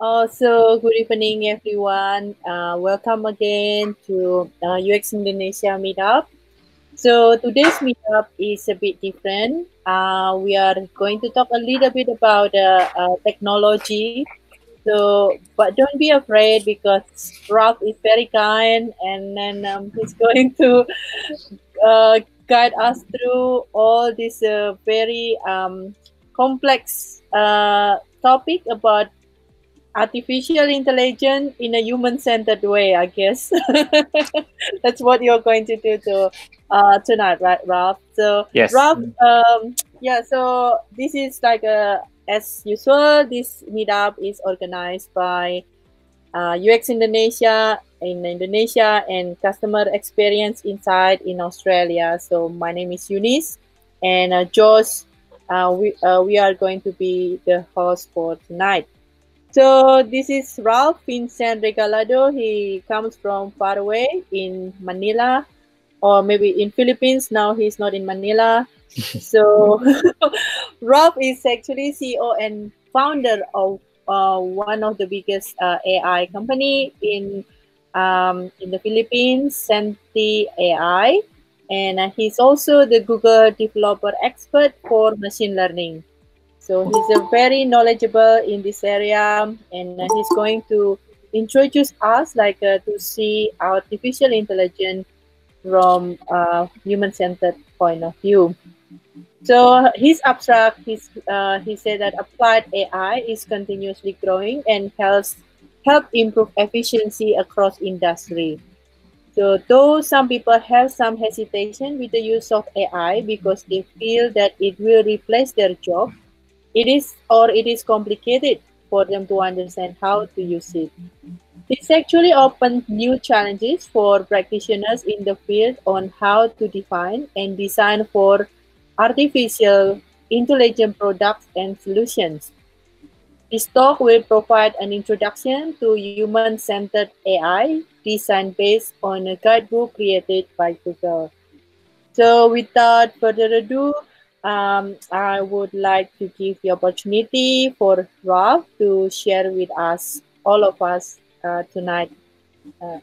Uh, so good evening, everyone. Uh, welcome again to uh, UX Indonesia meetup. So today's meetup is a bit different. Uh, we are going to talk a little bit about uh, uh, technology. So, but don't be afraid because Ralph is very kind, and then um, he's going to uh, guide us through all this very um, complex topic about artificial intelligence in a human-centered way. I guess that's what you're going to do to uh, tonight, right, rob So, yes. Ralph, um, yeah. So this is like a as usual. This meetup is organized by uh, UX Indonesia in Indonesia and Customer Experience Insight in Australia. So my name is Eunice, and uh, Josh. Uh, we uh, we are going to be the host for tonight. So this is Ralph Vincent Regalado. He comes from far away in Manila, or maybe in Philippines. Now he's not in Manila. so Ralph is actually CEO and founder of uh, one of the biggest uh, AI company in um, in the Philippines, Senti AI, and uh, he's also the Google developer expert for machine learning. So he's a very knowledgeable in this area, and he's going to introduce us like uh, to see artificial intelligence from a human-centered point of view. So his abstract, his, uh, he said that applied AI is continuously growing and helps help improve efficiency across industry. So though some people have some hesitation with the use of AI because they feel that it will replace their job, it is or it is complicated for them to understand how to use it. This actually opens new challenges for practitioners in the field on how to define and design for artificial intelligent products and solutions. This talk will provide an introduction to human-centered AI design based on a guidebook created by Google. So without further ado, um, I would like to give the opportunity for Ralph to share with us, all of us uh, tonight. Uh,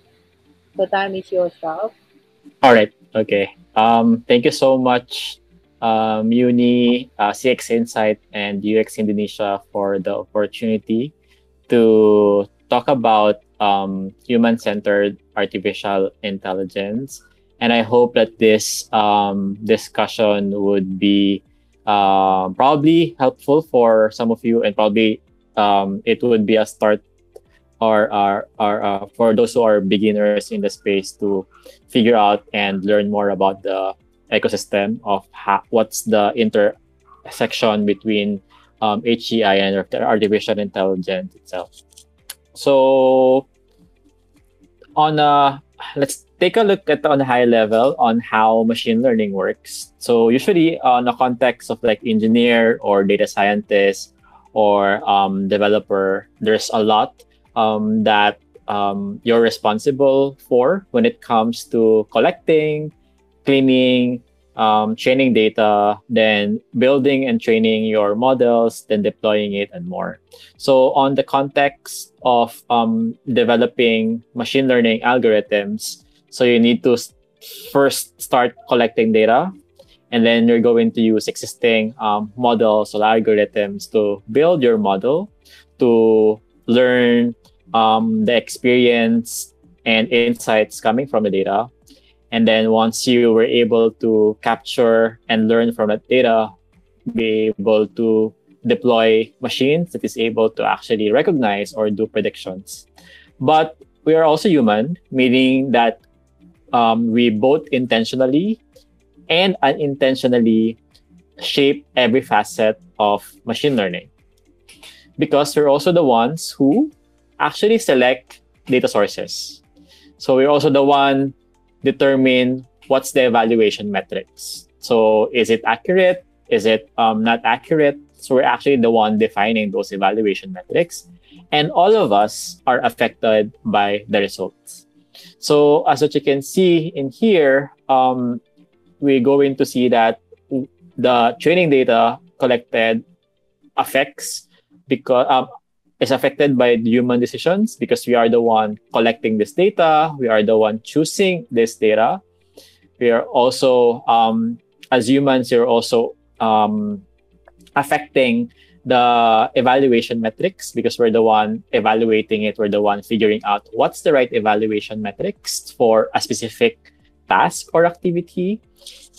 the time is yours, Ralph. All right. Okay. Um, thank you so much, um, Uni, uh, CX Insight, and UX Indonesia for the opportunity to talk about um, human-centered artificial intelligence. And I hope that this um, discussion would be uh, probably helpful for some of you, and probably um, it would be a start or, or, or uh, for those who are beginners in the space to figure out and learn more about the ecosystem of ha- what's the intersection between um, HCI and artificial intelligence itself. So, on a let's take a look at on a high level on how machine learning works. So, usually on a context of like engineer or data scientist or um, developer, there's a lot um, that um, you're responsible for when it comes to collecting, cleaning, um, training data, then building and training your models, then deploying it, and more. So, on the context of um, developing machine learning algorithms, so you need to first start collecting data, and then you're going to use existing um, models or algorithms to build your model to learn um, the experience and insights coming from the data. And then once you were able to capture and learn from that data, be able to deploy machines that is able to actually recognize or do predictions. But we are also human, meaning that um, we both intentionally and unintentionally shape every facet of machine learning because we're also the ones who actually select data sources. So we're also the one determine what's the evaluation metrics. So is it accurate? Is it um, not accurate? So we're actually the one defining those evaluation metrics. And all of us are affected by the results. So as what you can see in here, um, we're going to see that the training data collected affects because um, is affected by human decisions because we are the one collecting this data. We are the one choosing this data. We are also, um, as humans, you're also um, affecting the evaluation metrics because we're the one evaluating it. We're the one figuring out what's the right evaluation metrics for a specific task or activity.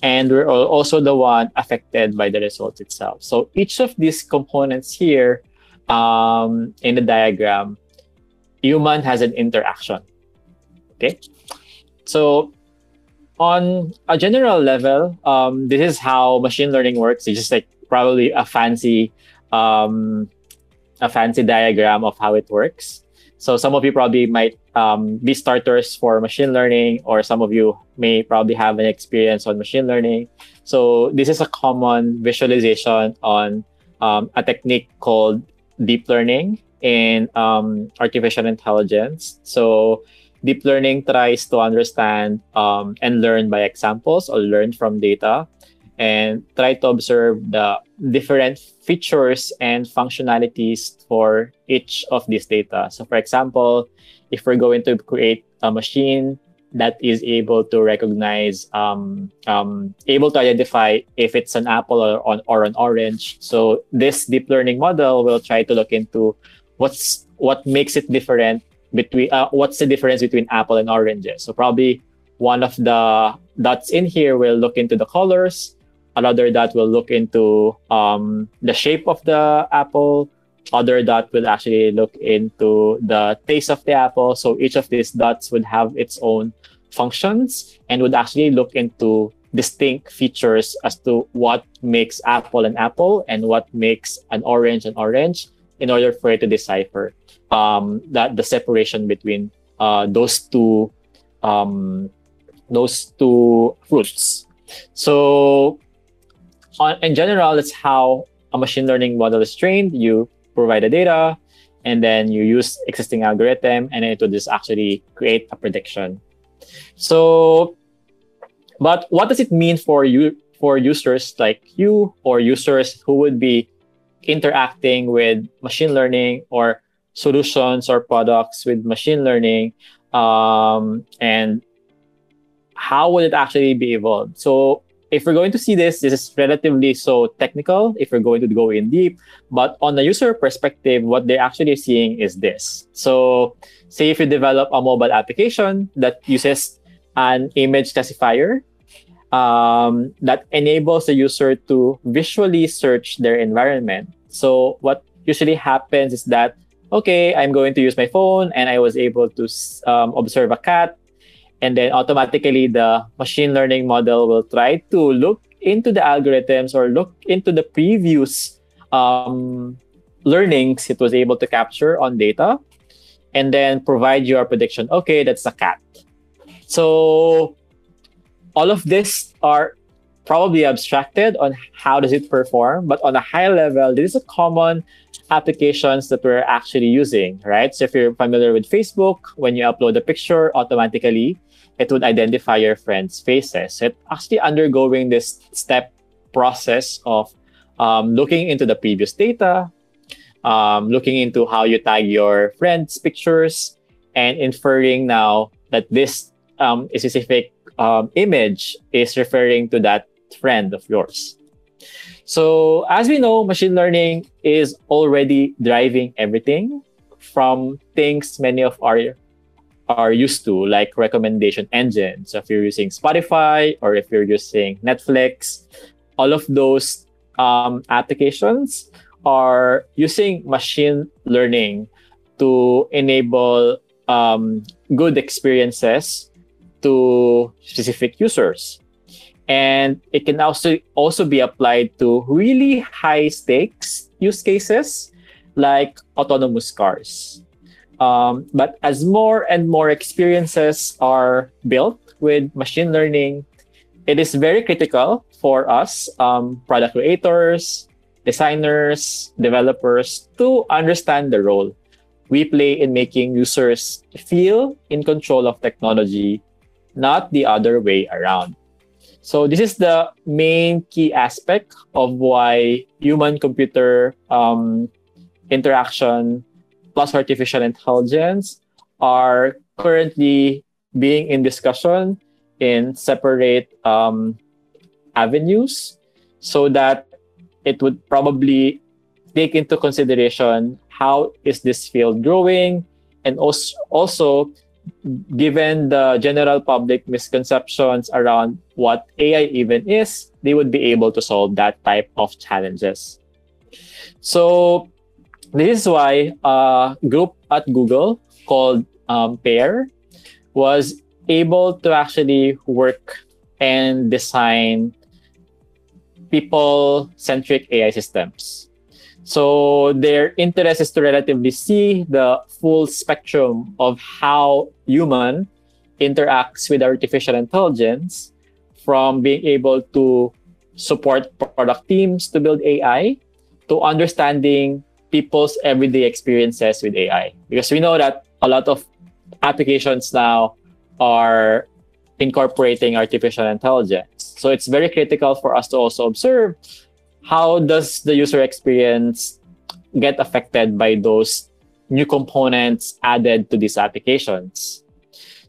And we're also the one affected by the result itself. So each of these components here um, in the diagram, human has an interaction. Okay. So on a general level, um, this is how machine learning works. It's just like probably a fancy um, a fancy diagram of how it works. So some of you probably might um, be starters for machine learning, or some of you may probably have an experience on machine learning. So this is a common visualization on um, a technique called deep learning in um, artificial intelligence. So deep learning tries to understand um, and learn by examples or learn from data and try to observe the different features and functionalities for each of these data. So, for example, if we're going to create a machine that is able to recognize, um, um, able to identify if it's an apple or, on, or an orange. So, this deep learning model will try to look into what's what makes it different between uh, what's the difference between apple and oranges. So, probably one of the dots in here will look into the colors Another dot will look into um, the shape of the apple. Other dot will actually look into the taste of the apple. So each of these dots would have its own functions and would actually look into distinct features as to what makes apple an apple and what makes an orange an orange in order for it to decipher um, that the separation between uh, those two um, those two fruits. So on, in general, that's how a machine learning model is trained. You provide the data, and then you use existing algorithm, and it will just actually create a prediction. So, but what does it mean for you for users like you or users who would be interacting with machine learning or solutions or products with machine learning um, and how would it actually be evolved so if we're going to see this, this is relatively so technical if we're going to go in deep. But on the user perspective, what they're actually seeing is this. So, say if you develop a mobile application that uses an image classifier um, that enables the user to visually search their environment. So, what usually happens is that, okay, I'm going to use my phone and I was able to um, observe a cat and then automatically the machine learning model will try to look into the algorithms or look into the previous um, learnings it was able to capture on data and then provide your prediction. Okay that's a cat. So all of this are probably abstracted on how does it perform but on a high level this is a common applications that we're actually using right? So if you're familiar with facebook when you upload a picture automatically it would identify your friends' faces. So it actually undergoing this step process of um, looking into the previous data, um, looking into how you tag your friends' pictures, and inferring now that this um, specific um, image is referring to that friend of yours. So, as we know, machine learning is already driving everything from things many of our are used to, like recommendation engines. So if you're using Spotify or if you're using Netflix, all of those um, applications are using machine learning to enable um, good experiences to specific users. And it can also also be applied to really high stakes use cases like autonomous cars. Um, but as more and more experiences are built with machine learning, it is very critical for us, um, product creators, designers, developers, to understand the role we play in making users feel in control of technology, not the other way around. So this is the main key aspect of why human-computer um, interaction plus artificial intelligence are currently being in discussion in separate um, avenues so that it would probably take into consideration how is this field growing and also, also given the general public misconceptions around what AI even is, they would be able to solve that type of challenges. So this is why a group at Google called um, PAIR was able to actually work and design people centric AI systems. So their interest is to relatively see the full spectrum of how human interacts with artificial intelligence from being able to support product teams to build AI to understanding people's everyday experiences with AI. Because we know that a lot of applications now are incorporating artificial intelligence. So it's very critical for us to also observe how does the user experience get affected by those new components added to these applications.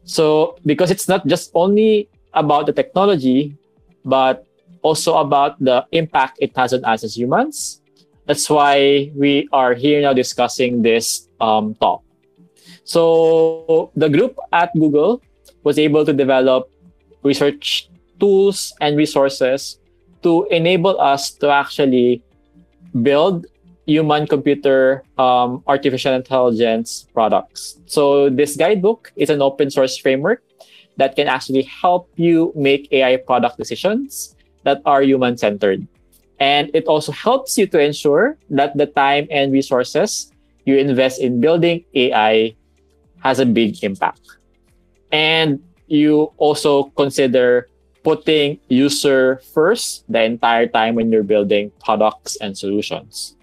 So because it's not just only about the technology, but also about the impact it has on us as humans. That's why we are here now discussing this um, talk. So the group at Google was able to develop research tools and resources to enable us to actually build human computer um, artificial intelligence products. So this guidebook is an open source framework that can actually help you make AI product decisions that are human centered. And it also helps you to ensure that the time and resources you invest in building AI has a big impact and you also consider putting user first the entire time when you're building products and solutions.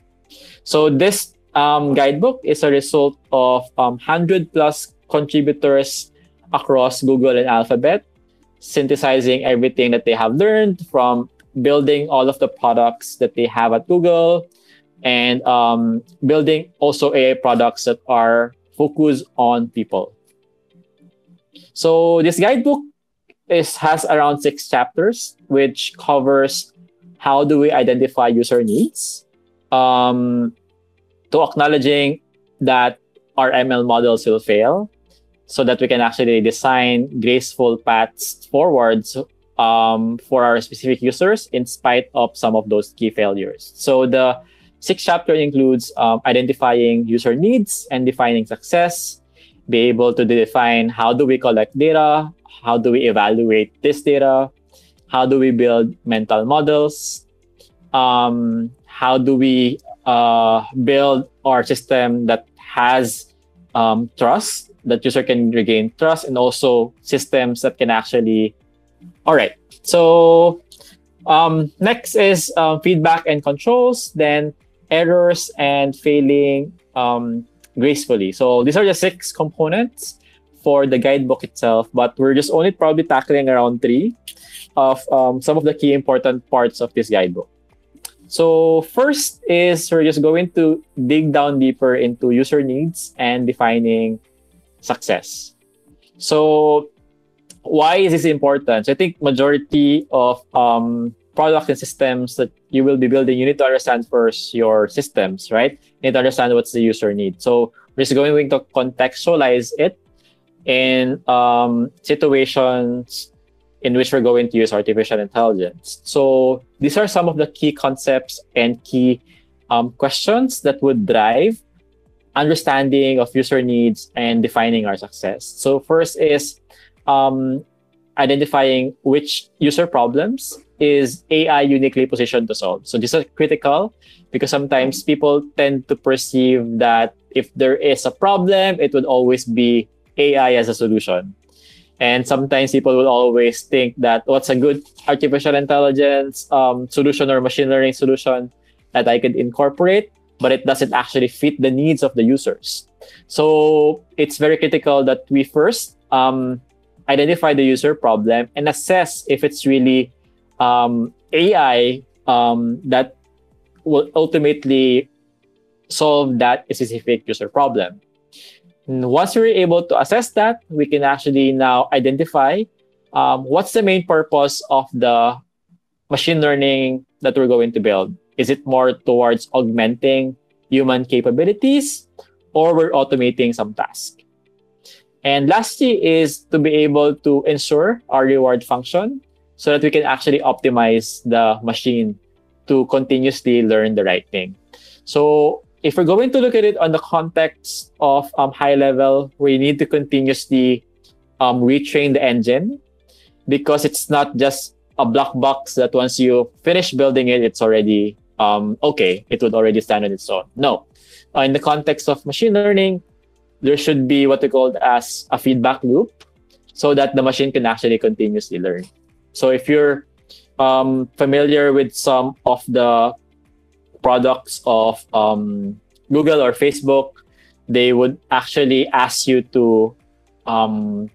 So this um, guidebook is a result of um, 100 plus contributors across Google and Alphabet, synthesizing everything that they have learned from building all of the products that they have at Google and um, building also AI products that are focused on people. So this guidebook is has around six chapters, which covers how do we identify user needs, um, to acknowledging that our ML models will fail, so that we can actually design graceful paths forwards um, for our specific users in spite of some of those key failures. So the sixth chapter includes um, identifying user needs and defining success, be able to define how do we collect data, how do we evaluate this data, how do we build mental models, um, how do we uh, build our system that has um, trust, that user can regain trust, and also systems that can actually. All right. So um, next is uh, feedback and controls, then errors and failing um, gracefully. So these are the six components for the guidebook itself, but we're just only probably tackling around three of um, some of the key important parts of this guidebook. So first is we're just going to dig down deeper into user needs and defining success. So why is this important? So I think majority of um, products and systems that you will be building, you need to understand first your systems, right? You need to understand what's the user need. So we're just going to contextualize it in um, situations in which we're going to use artificial intelligence. So these are some of the key concepts and key um, questions that would drive understanding of user needs and defining our success. So first is um, identifying which user problems is AI uniquely positioned to solve. So this is critical because sometimes people tend to perceive that if there is a problem, it would always be AI as a solution. And sometimes people will always think that what's a good artificial intelligence um, solution or machine learning solution that I could incorporate, but it doesn't actually fit the needs of the users. So it's very critical that we first um, identify the user problem and assess if it's really um, AI um, that will ultimately solve that specific user problem. And once we're able to assess that, we can actually now identify um, what's the main purpose of the machine learning that we're going to build. Is it more towards augmenting human capabilities or we're automating some task? And lastly is to be able to ensure our reward function so that we can actually optimize the machine to continuously learn the right thing. So if we're going to look at it on the context of um, high level, we need to continuously um, retrain the engine because it's not just a black box that once you finish building it, it's already um, okay. It would already stand on its own. No. Uh, in the context of machine learning, there should be what we call as a feedback loop so that the machine can actually continuously learn. So if you're um, familiar with some of the products of um, Google or Facebook, they would actually ask you to um,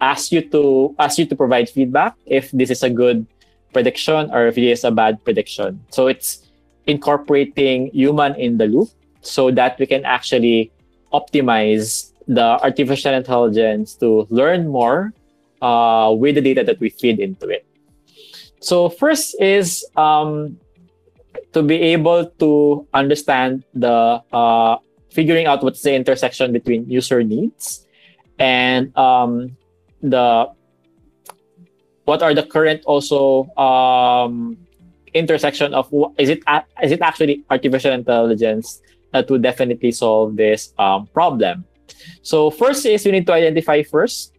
ask you to ask you to provide feedback if this is a good prediction or if it is a bad prediction. So it's incorporating human in the loop so that we can actually optimize the artificial intelligence to learn more uh, with the data that we feed into it. So first is um, to be able to understand the uh, figuring out what's the intersection between user needs and um, the what are the current also um, intersection of is it is it actually artificial intelligence that would definitely solve this um, problem. So first is we need to identify first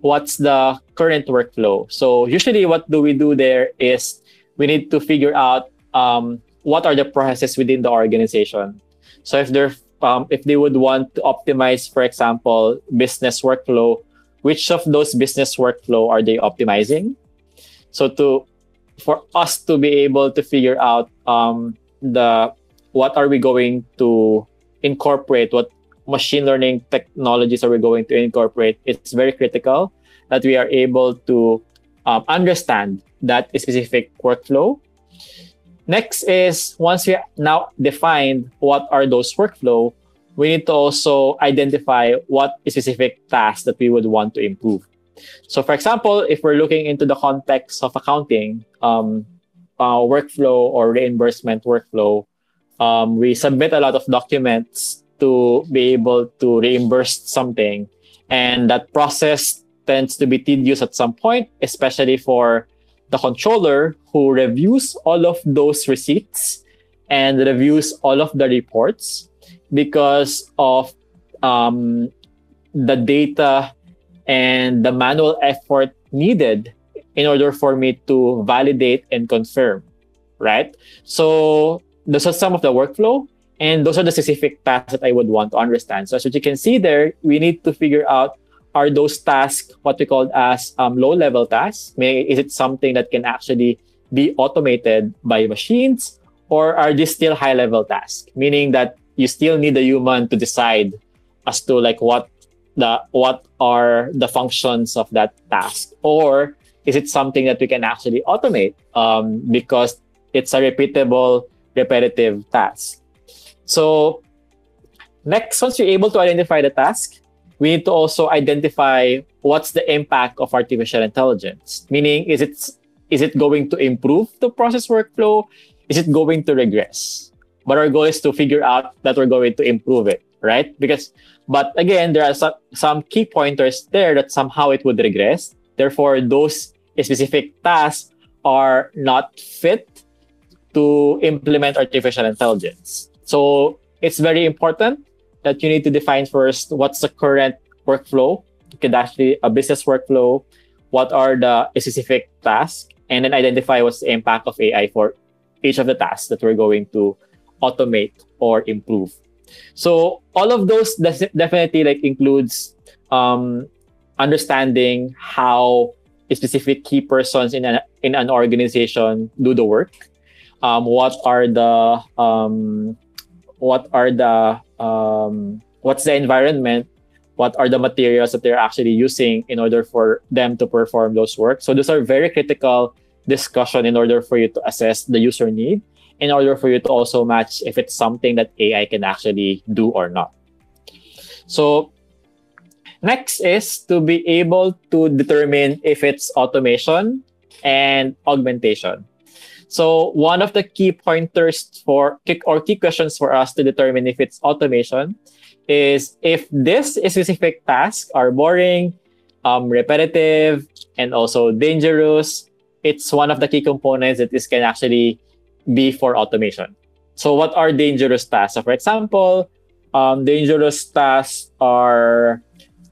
what's the current workflow. So usually what do we do there is we need to figure out um, what are the processes within the organization. So if they're um, if they would want to optimize, for example, business workflow, which of those business workflow are they optimizing? So to for us to be able to figure out um, the what are we going to incorporate, what machine learning technologies are we going to incorporate, it's very critical that we are able to um, understand that specific workflow. Next is once we now defined what are those workflow, we need to also identify what specific tasks that we would want to improve. So, for example, if we're looking into the context of accounting, um, uh, workflow or reimbursement workflow, um, we submit a lot of documents to be able to reimburse something. And that process tends to be tedious at some point, especially for the controller who reviews all of those receipts and reviews all of the reports because of um, the data and the manual effort needed in order for me to validate and confirm, right? So those are some of the workflow and those are the specific tasks that I would want to understand. So as you can see there, we need to figure out are those tasks what we call as um, low level tasks? Meaning, is it something that can actually be automated by machines or are these still high level tasks? Meaning that you still need a human to decide as to like what the what are the functions of that task or is it something that we can actually automate um, because it's a repeatable repetitive task. So next, once you're able to identify the task, we need to also identify what's the impact of artificial intelligence. Meaning, is it is it going to improve the process workflow? Is it going to regress? But our goal is to figure out that we're going to improve it, right? Because, but again, there are some, some key pointers there that somehow it would regress. Therefore, those specific tasks are not fit to implement artificial intelligence. So it's very important that you need to define first what's the current workflow. Could actually a business workflow, what are the specific tasks, and then identify what's the impact of AI for each of the tasks that we're going to automate or improve. So all of those definitely like includes um, understanding how specific key persons in an in an organization do the work um, what are the um, what are the um, what's the environment what are the materials that they're actually using in order for them to perform those work so those are very critical discussion in order for you to assess the user need in order for you to also match if it's something that AI can actually do or not. So next is to be able to determine if it's automation and augmentation. So one of the key pointers for or key questions for us to determine if it's automation is if this specific tasks are boring, um, repetitive, and also dangerous. It's one of the key components that this can actually be for automation. So what are dangerous tasks? So for example, um, dangerous tasks are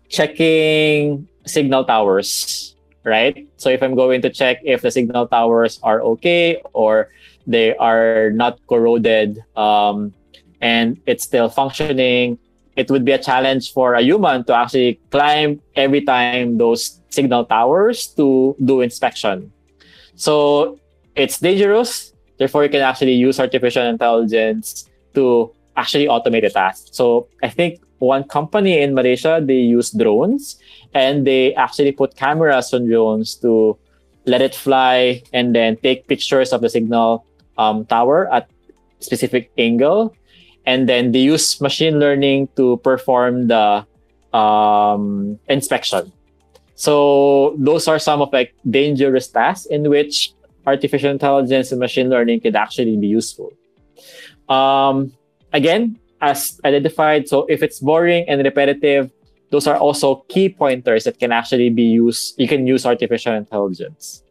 checking signal towers, right? So if I'm going to check if the signal towers are okay or they are not corroded um, and it's still functioning, it would be a challenge for a human to actually climb every time those signal towers to do inspection. So it's dangerous. Therefore, you can actually use artificial intelligence to actually automate the task. So I think one company in Malaysia, they use drones and they actually put cameras on drones to let it fly and then take pictures of the signal um, tower at specific angle and then they use machine learning to perform the um, inspection. So those are some of like dangerous tasks in which artificial intelligence and machine learning could actually be useful. Um, again, as identified, so if it's boring and repetitive, those are also key pointers that can actually be used. You can use artificial intelligence.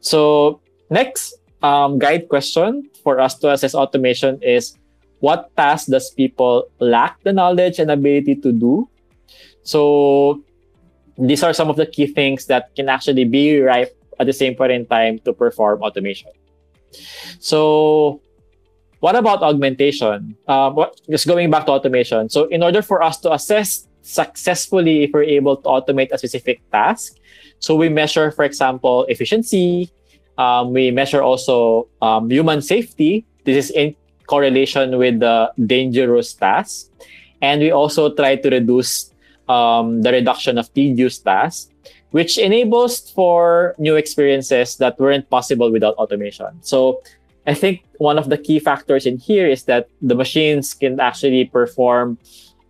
So next um, guide question for us to assess automation is what tasks does people lack the knowledge and ability to do? So these are some of the key things that can actually be ripe at the same point in time to perform automation. So what about augmentation? Um, what, just going back to automation. So in order for us to assess successfully if we're able to automate a specific task, so we measure, for example, efficiency. Um, we measure also um, human safety. This is in correlation with the dangerous tasks. And we also try to reduce um, the reduction of tedious tasks, which enables for new experiences that weren't possible without automation. So I think one of the key factors in here is that the machines can actually perform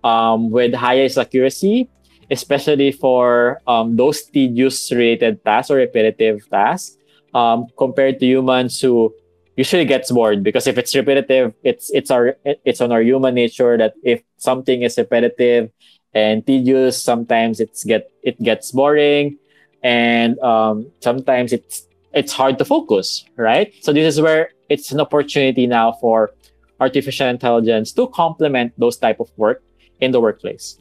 um, with highest accuracy, especially for um, those tedious related tasks or repetitive tasks, um, compared to humans who usually gets bored because if it's repetitive, it's it's our it's on our human nature that if something is repetitive and tedious, sometimes it's get it gets boring, and um, sometimes it's it's hard to focus, right? So this is where it's an opportunity now for artificial intelligence to complement those type of work in the workplace.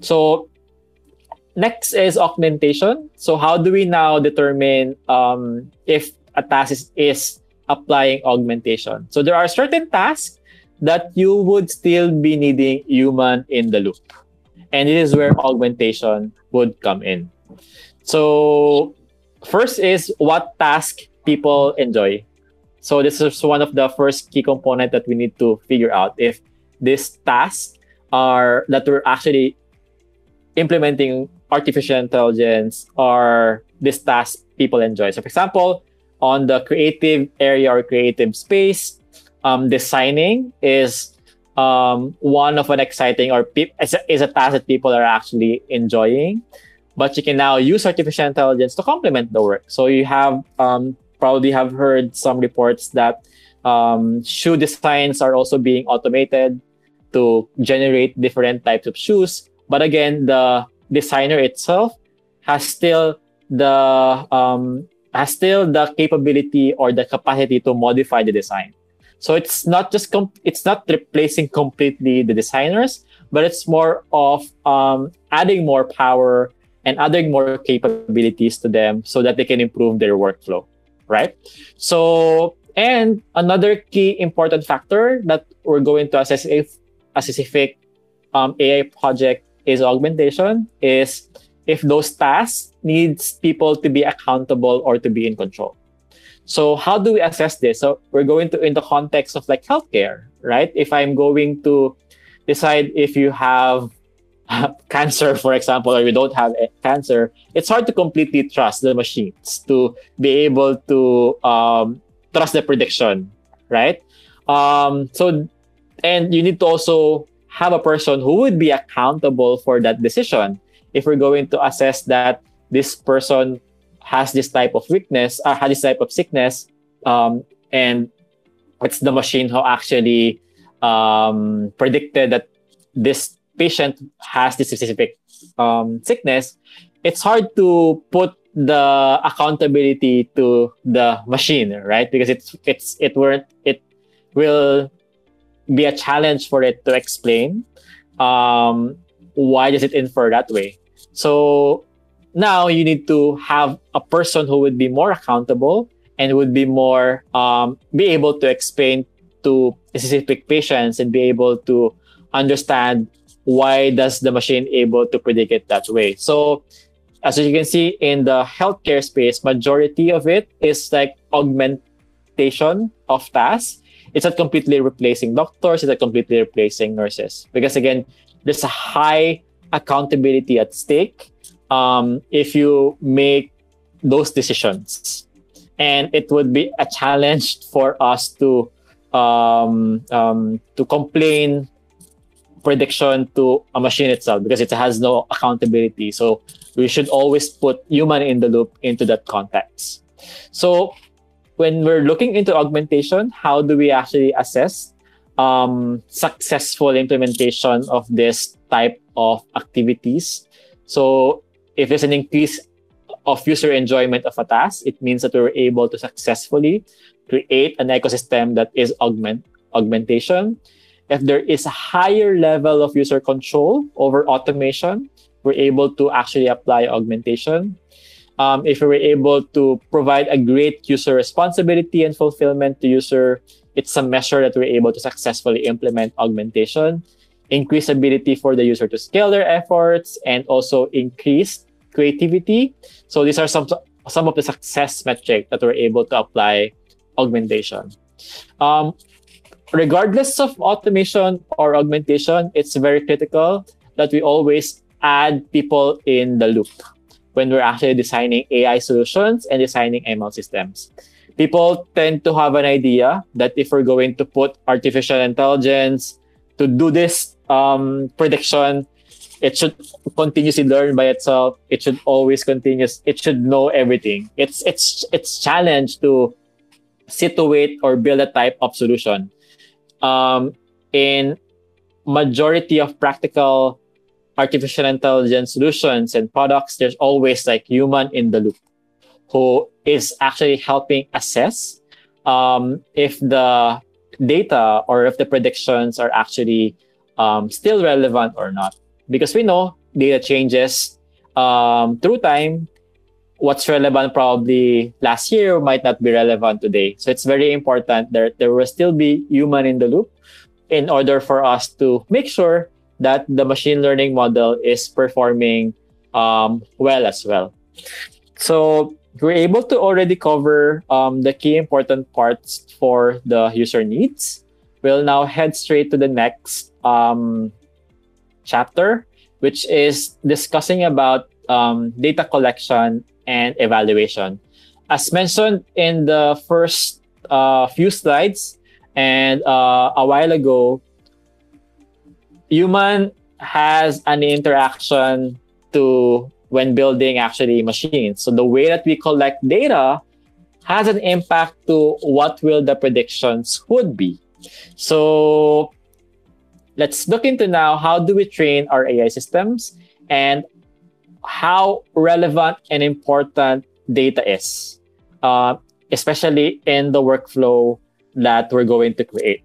So next is augmentation. So how do we now determine um, if a task is, is applying augmentation. So there are certain tasks that you would still be needing human in the loop. And it is where augmentation would come in. So first is what task people enjoy. So this is one of the first key component that we need to figure out if these tasks are that we're actually implementing artificial intelligence or this task people enjoy. So for example, on the creative area or creative space, um, designing is um, one of an exciting or pe- is, a, is a task that people are actually enjoying. But you can now use artificial intelligence to complement the work. So you have um, probably have heard some reports that um, shoe designs are also being automated to generate different types of shoes. But again, the designer itself has still the um, has still the capability or the capacity to modify the design. So it's not just it's not replacing completely the designers, but it's more of um, adding more power and adding more capabilities to them so that they can improve their workflow, right? So and another key important factor that we're going to assess if a specific um, AI project is augmentation is if those tasks needs people to be accountable or to be in control. So how do we assess this? So we're going to in the context of like healthcare, right? If I'm going to decide if you have cancer, for example, or you don't have cancer, it's hard to completely trust the machines to be able to um, trust the prediction, right? Um, so, and you need to also have a person who would be accountable for that decision. If we're going to assess that this person has this type of weakness, or has this type of sickness, um, and it's the machine who actually um, predicted that this patient has this specific um, sickness, it's hard to put the accountability to the machine, right? Because it's it's it weren't it will be a challenge for it to explain um, why does it infer that way. So now you need to have a person who would be more accountable and would be more um, be able to explain to specific patients and be able to understand why does the machine able to predict it that way. So as you can see in the healthcare space, majority of it is like augmentation of tasks. It's not completely replacing doctors, it's not completely replacing nurses. Because again, there's a high accountability at stake um, if you make those decisions. And it would be a challenge for us to um, um, to complain prediction to a machine itself because it has no accountability. So we should always put human in the loop into that context. So when we're looking into augmentation, how do we actually assess um, successful implementation of this type of activities? So if there's an increase of user enjoyment of a task, it means that we were able to successfully create an ecosystem that is augment augmentation. If there is a higher level of user control over automation, we're able to actually apply augmentation. Um, if we were able to provide a great user responsibility and fulfillment to user, it's a measure that we're able to successfully implement augmentation, increase ability for the user to scale their efforts, and also increase creativity. So these are some some of the success metrics that we're able to apply augmentation. Um, regardless of automation or augmentation, it's very critical that we always add people in the loop when we're actually designing AI solutions and designing ML systems. People tend to have an idea that if we're going to put artificial intelligence to do this um, prediction, it should continuously learn by itself. It should always continuous. It should know everything. It's it's it's challenge to situate or build a type of solution. Um, in majority of practical artificial intelligence solutions and products, there's always like human in the loop who is actually helping assess um, if the data or if the predictions are actually um, still relevant or not. Because we know data changes um, through time. What's relevant probably last year might not be relevant today. So it's very important that there will still be human in the loop in order for us to make sure that the machine learning model is performing um, well as well. So we're able to already cover um, the key important parts for the user needs. We'll now head straight to the next um, chapter, which is discussing about um, data collection and evaluation. As mentioned in the first uh, few slides and uh, a while ago, human has an interaction to when building actually machines. So the way that we collect data has an impact to what will the predictions would be. So let's look into now how do we train our AI systems and how relevant and important data is, uh, especially in the workflow that we're going to create.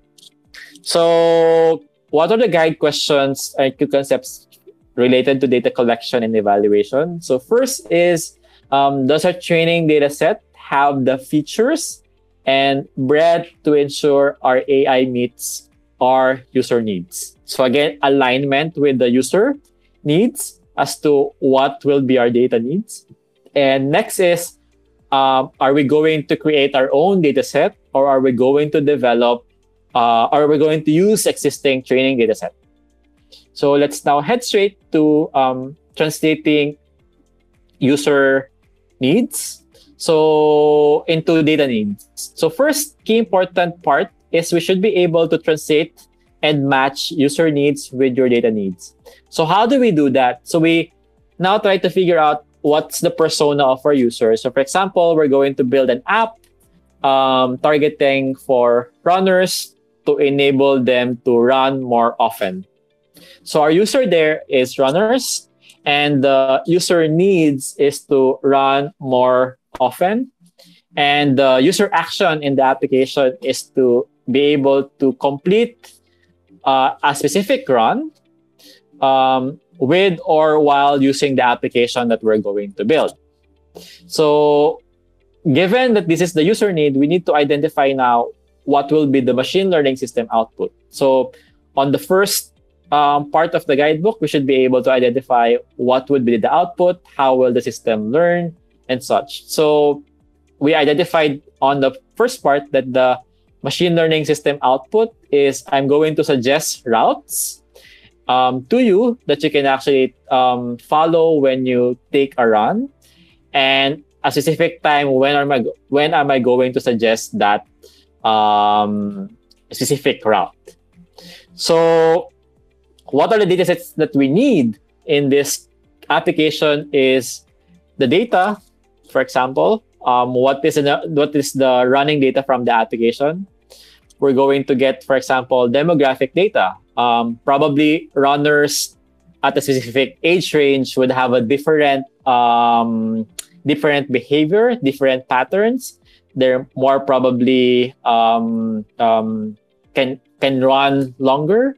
So what are the guide questions and key concepts related to data collection and evaluation? So first is, um, does our training data set have the features and breadth to ensure our AI meets our user needs? So again, alignment with the user needs as to what will be our data needs. And next is, um, are we going to create our own data set or are we going to develop uh, or we're going to use existing training data set. So let's now head straight to um, translating user needs. So into data needs. So first key important part is we should be able to translate and match user needs with your data needs. So how do we do that? So we now try to figure out what's the persona of our users. So for example, we're going to build an app um, targeting for runners to enable them to run more often. So our user there is runners and the user needs is to run more often. And the user action in the application is to be able to complete uh, a specific run um, with or while using the application that we're going to build. So, given that this is the user need, we need to identify now what will be the machine learning system output. So, on the first um, part of the guidebook, we should be able to identify what would be the output, how will the system learn, and such. So, we identified on the first part that the machine learning system output is I'm going to suggest routes um, to you that you can actually um, follow when you take a run and a specific time when am I when am I going to suggest that um, specific route. So what are the data sets that we need in this application is the data, for example, um, what is the, what is the running data from the application, we're going to get, for example, demographic data. Um, probably runners at a specific age range would have a different um, different behavior, different patterns. They're more probably um, um, can can run longer,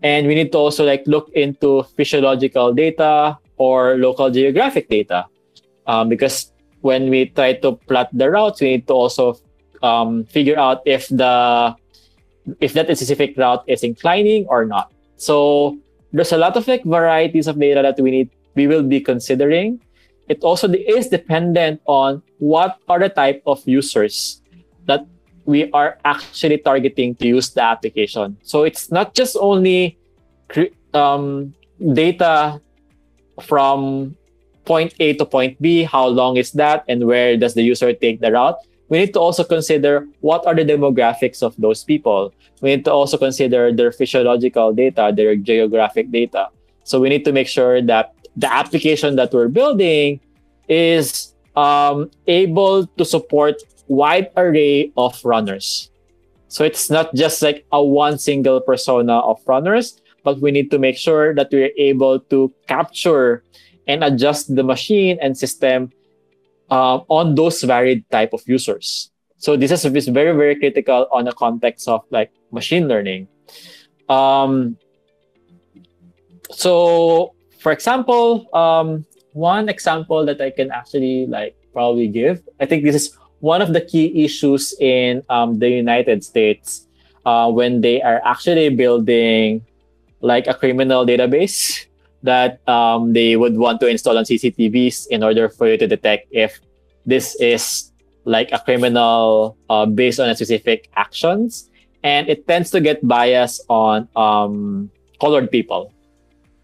and we need to also like look into physiological data or local geographic data, um, because when we try to plot the routes, we need to also um, figure out if the if that specific route is inclining or not. So there's a lot of like varieties of data that we need we will be considering. It also is dependent on what are the type of users that we are actually targeting to use the application. So it's not just only um, data from point A to point B, how long is that, and where does the user take the route we need to also consider what are the demographics of those people. We need to also consider their physiological data, their geographic data. So we need to make sure that the application that we're building is um, able to support wide array of runners. So it's not just like a one single persona of runners, but we need to make sure that we're able to capture and adjust the machine and system uh, on those varied type of users. So this is, is very, very critical on the context of like machine learning. Um, so for example, um, one example that I can actually like probably give, I think this is one of the key issues in um, the United States uh, when they are actually building like a criminal database that um, they would want to install on CCTVs in order for you to detect if this is like a criminal uh, based on a specific actions, and it tends to get bias on um, colored people,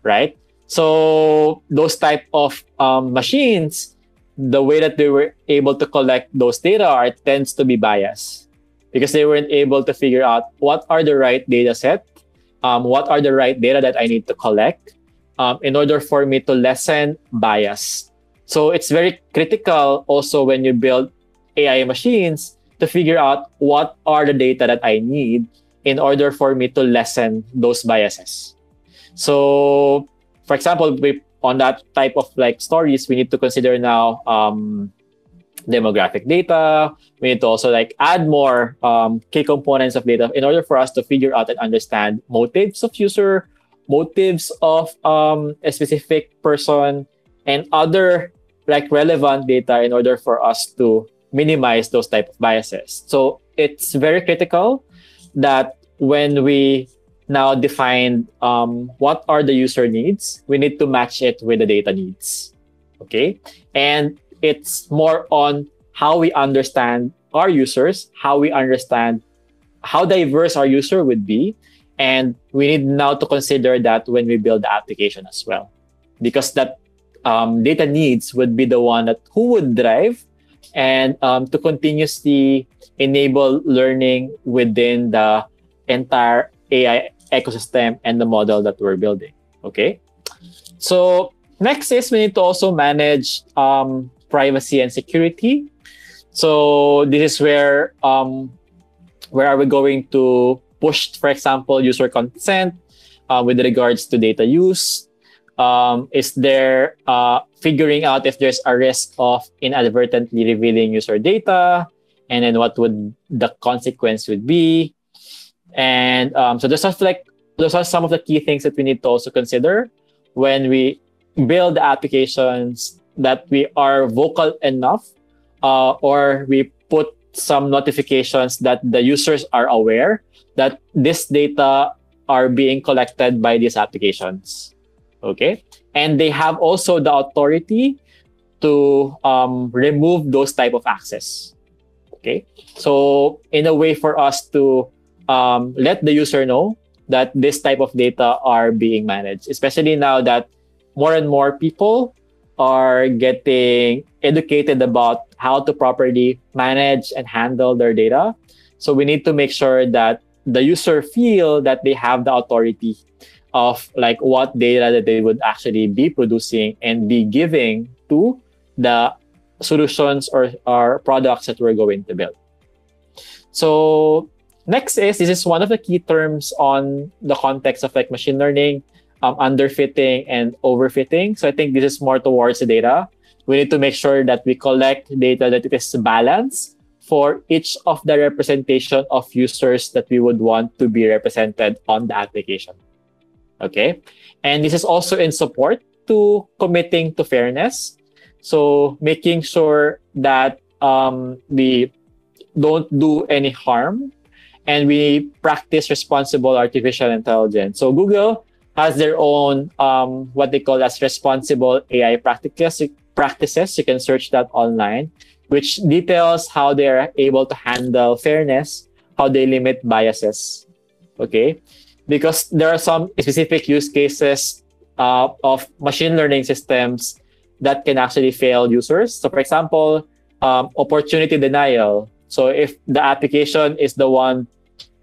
right? So those type of um, machines, the way that they were able to collect those data are tends to be biased because they weren't able to figure out what are the right data set, um, what are the right data that I need to collect, um, in order for me to lessen bias. So it's very critical also when you build AI machines to figure out what are the data that I need in order for me to lessen those biases. So, for example, we, on that type of like stories, we need to consider now um, demographic data. We need to also like add more um, key components of data in order for us to figure out and understand motives of user motives of um, a specific person and other like relevant data in order for us to minimize those type of biases. So it's very critical that when we now define um, what are the user needs, we need to match it with the data needs. Okay, and it's more on how we understand our users, how we understand how diverse our user would be, and we need now to consider that when we build the application as well. Because that um, data needs would be the one that who would drive and um, to continuously enable learning within the entire AI ecosystem and the model that we're building. Okay. So next is we need to also manage um, privacy and security. So this is where um, where are we going to push, for example, user consent uh, with regards to data use? Um, is there uh, figuring out if there's a risk of inadvertently revealing user data, and then what would the consequence would be? And um, so there's stuff like those are some of the key things that we need to also consider when we build applications that we are vocal enough uh, or we put some notifications that the users are aware that this data are being collected by these applications okay and they have also the authority to um, remove those type of access okay so in a way for us to um, let the user know that this type of data are being managed especially now that more and more people are getting educated about how to properly manage and handle their data. So we need to make sure that the user feel that they have the authority of like what data that they would actually be producing and be giving to the solutions or, or products that we're going to build. So next is this is one of the key terms on the context of like machine learning um, underfitting and overfitting. So I think this is more towards the data. We need to make sure that we collect data that it is balanced for each of the representation of users that we would want to be represented on the application. Okay. And this is also in support to committing to fairness. So making sure that um, we don't do any harm and we practice responsible artificial intelligence. So Google has their own um, what they call as responsible AI practices. Practices you can search that online, which details how they are able to handle fairness, how they limit biases. Okay, because there are some specific use cases uh, of machine learning systems that can actually fail users. So, for example, um, opportunity denial. So, if the application is the one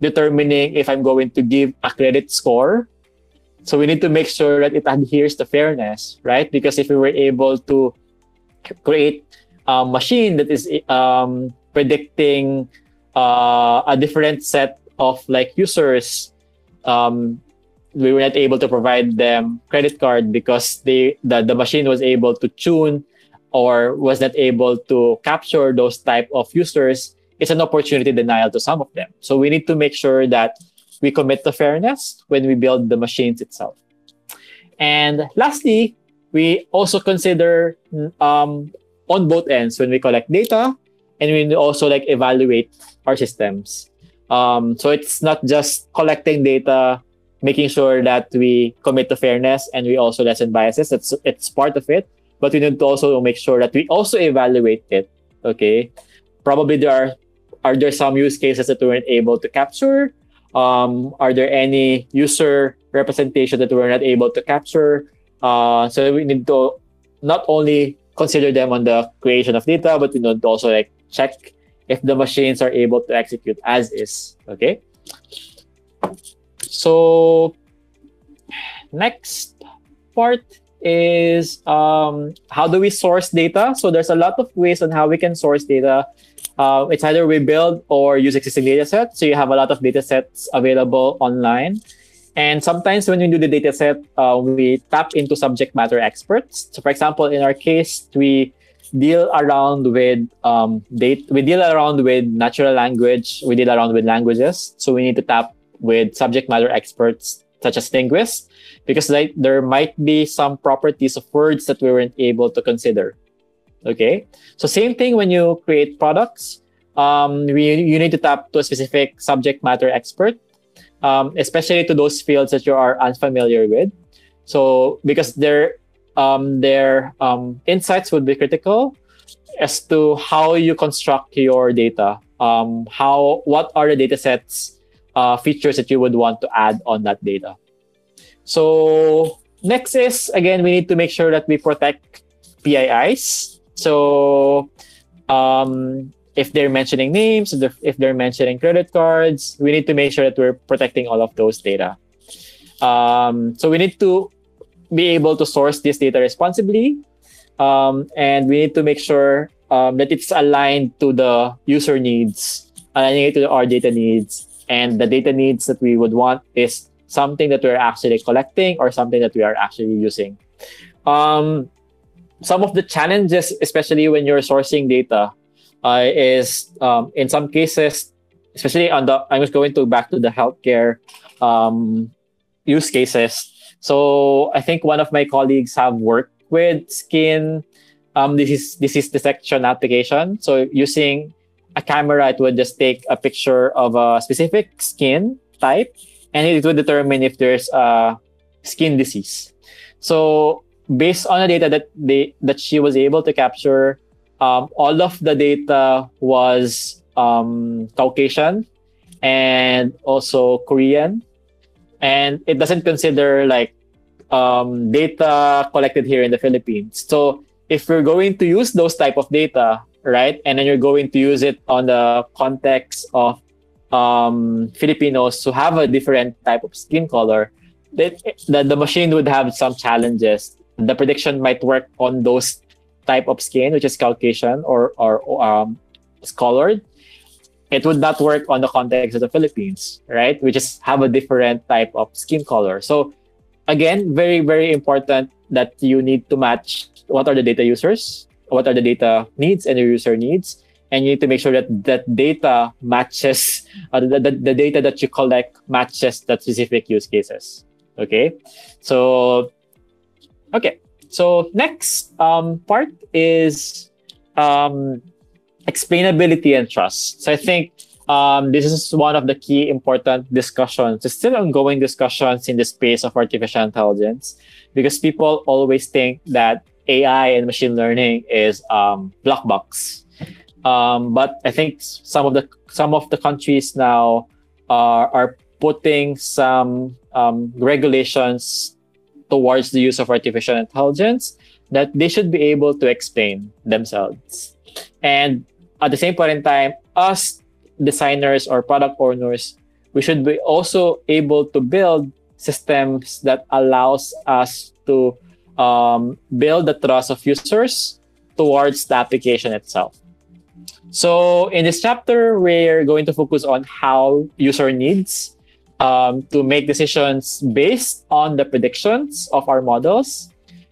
determining if I'm going to give a credit score so we need to make sure that it adheres to fairness, right? Because if we were able to create a machine that is um, predicting uh, a different set of like users, um, we were not able to provide them credit card because they the, the machine was able to tune or was not able to capture those type of users it's an opportunity denial to some of them so we need to make sure that we commit to fairness when we build the machines itself. And lastly, we also consider um, on both ends when we collect data and we also like evaluate our systems. Um, so it's not just collecting data, making sure that we commit to fairness and we also lessen biases. It's it's part of it, but we need to also make sure that we also evaluate it. Okay, probably there are are there some use cases that we weren't able to capture um, are there any user representation that we're not able to capture? Uh, so we need to not only consider them on the creation of data, but we to also like check if the machines are able to execute as is. Okay. So next part is um, how do we source data? So there's a lot of ways on how we can source data. Uh, it's either we build or use existing data sets. So you have a lot of data sets available online. And sometimes when we do the data set, uh, we tap into subject matter experts. So for example, in our case, we deal around with um, data, we deal around with natural language, we deal around with languages. So we need to tap with subject matter experts such as linguists, because like, there might be some properties of words that we weren't able to consider. Okay. So same thing when you create products. Um, we, you need to tap to a specific subject matter expert, um, especially to those fields that you are unfamiliar with. So because their um, their um, insights would be critical as to how you construct your data. Um, how what are the data sets uh, features that you would want to add on that data. So next is again we need to make sure that we protect PIIs so um, if they're mentioning names, if they're, mentioning credit cards, we need to make sure that we're protecting all of those data. Um, so we need to be able to source this data responsibly, um, and we need to make sure um, that it's aligned to the user needs, aligning it to our data needs, and the data needs that we would want is something that we're actually collecting or something that we are actually using. Um, some of the challenges, especially when you're sourcing data, uh, is um, in some cases, especially on the, I'm just going to back to the healthcare um, use cases. So I think one of my colleagues have worked with skin um, disease, disease detection application. So using a camera, it would just take a picture of a specific skin type and it would determine if there's a skin disease. So based on the data that they that she was able to capture, um, all of the data was um, Caucasian and also Korean, and it doesn't consider like um, data collected here in the Philippines. So if we're going to use those type of data, right, and then you're going to use it on the context of um, Filipinos who have a different type of skin color, the, the machine would have some challenges the prediction might work on those type of skin, which is Caucasian or or um, colored. It would not work on the context of the Philippines, right? We just have a different type of skin color. So again, very very important that you need to match what are the data users, what are the data needs and your user needs, and you need to make sure that that data matches uh, the, the, the data that you collect matches that specific use cases. Okay, so Okay, so next um, part is um, explainability and trust. So I think um, this is one of the key important discussions. It's still ongoing discussions in the space of artificial intelligence because people always think that AI and machine learning is um, black box. Um, but I think some of the some of the countries now are, are putting some um, regulations towards the use of artificial intelligence that they should be able to explain themselves. And at the same point in time, us designers or product owners, we should be also able to build systems that allows us to um, build the trust of users towards the application itself. So in this chapter, we're going to focus on how user needs um, to make decisions based on the predictions of our models,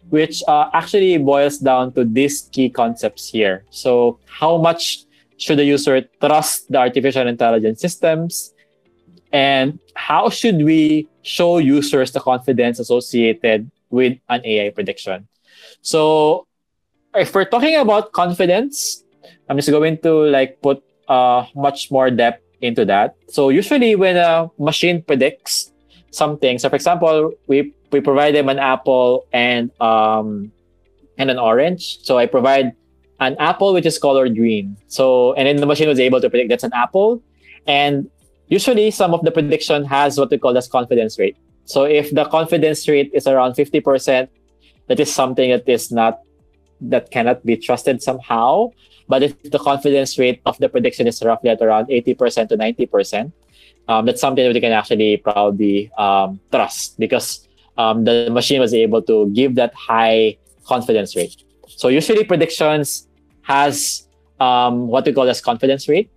which uh, actually boils down to these key concepts here. So, how much should the user trust the artificial intelligence systems? And how should we show users the confidence associated with an AI prediction? So, if we're talking about confidence, I'm just going to like put uh, much more depth into that. So usually when a machine predicts something, so for example, we we provide them an apple and um and an orange. So I provide an apple which is colored green. So and then the machine was able to predict that's an apple. And usually some of the prediction has what we call as confidence rate. So if the confidence rate is around 50%, that is something that is not that cannot be trusted somehow. But if the confidence rate of the prediction is roughly at around 80% to 90%, um, that's something that we can actually probably um, trust because um, the machine was able to give that high confidence rate. So usually predictions has um, what we call as confidence rate.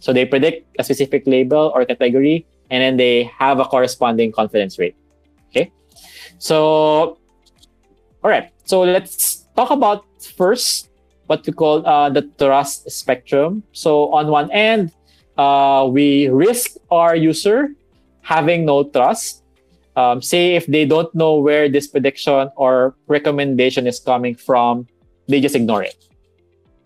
So they predict a specific label or category, and then they have a corresponding confidence rate. Okay. So, all right. So let's talk about first what we call uh, the trust spectrum. So on one end, uh, we risk our user having no trust. Um, say if they don't know where this prediction or recommendation is coming from, they just ignore it.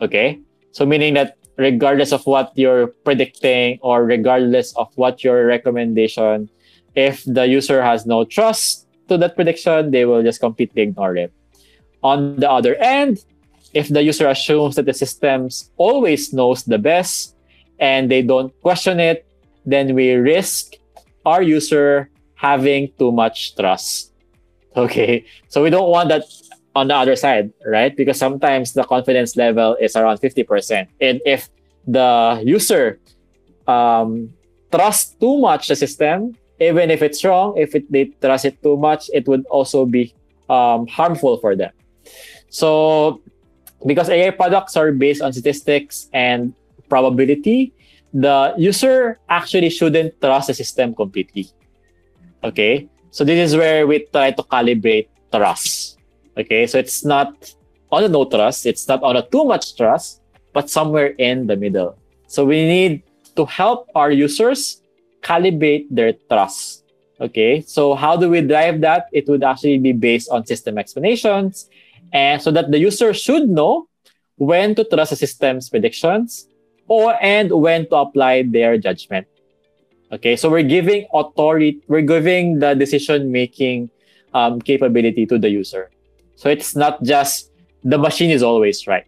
Okay, so meaning that regardless of what you're predicting or regardless of what your recommendation, if the user has no trust to that prediction, they will just completely ignore it. On the other end, if the user assumes that the systems always knows the best and they don't question it, then we risk our user having too much trust. Okay, so we don't want that on the other side, right? Because sometimes the confidence level is around 50%. And if the user um, trusts too much the system, even if it's wrong, if it, they trust it too much, it would also be um, harmful for them. So, because AI products are based on statistics and probability, the user actually shouldn't trust the system completely. Okay, so this is where we try to calibrate trust. Okay, so it's not on a no trust, it's not on a too much trust, but somewhere in the middle. So we need to help our users calibrate their trust. Okay, so how do we drive that? It would actually be based on system explanations, and so that the user should know when to trust the system's predictions or and when to apply their judgment. Okay, so we're giving authority, we're giving the decision making um, capability to the user. So it's not just the machine is always right.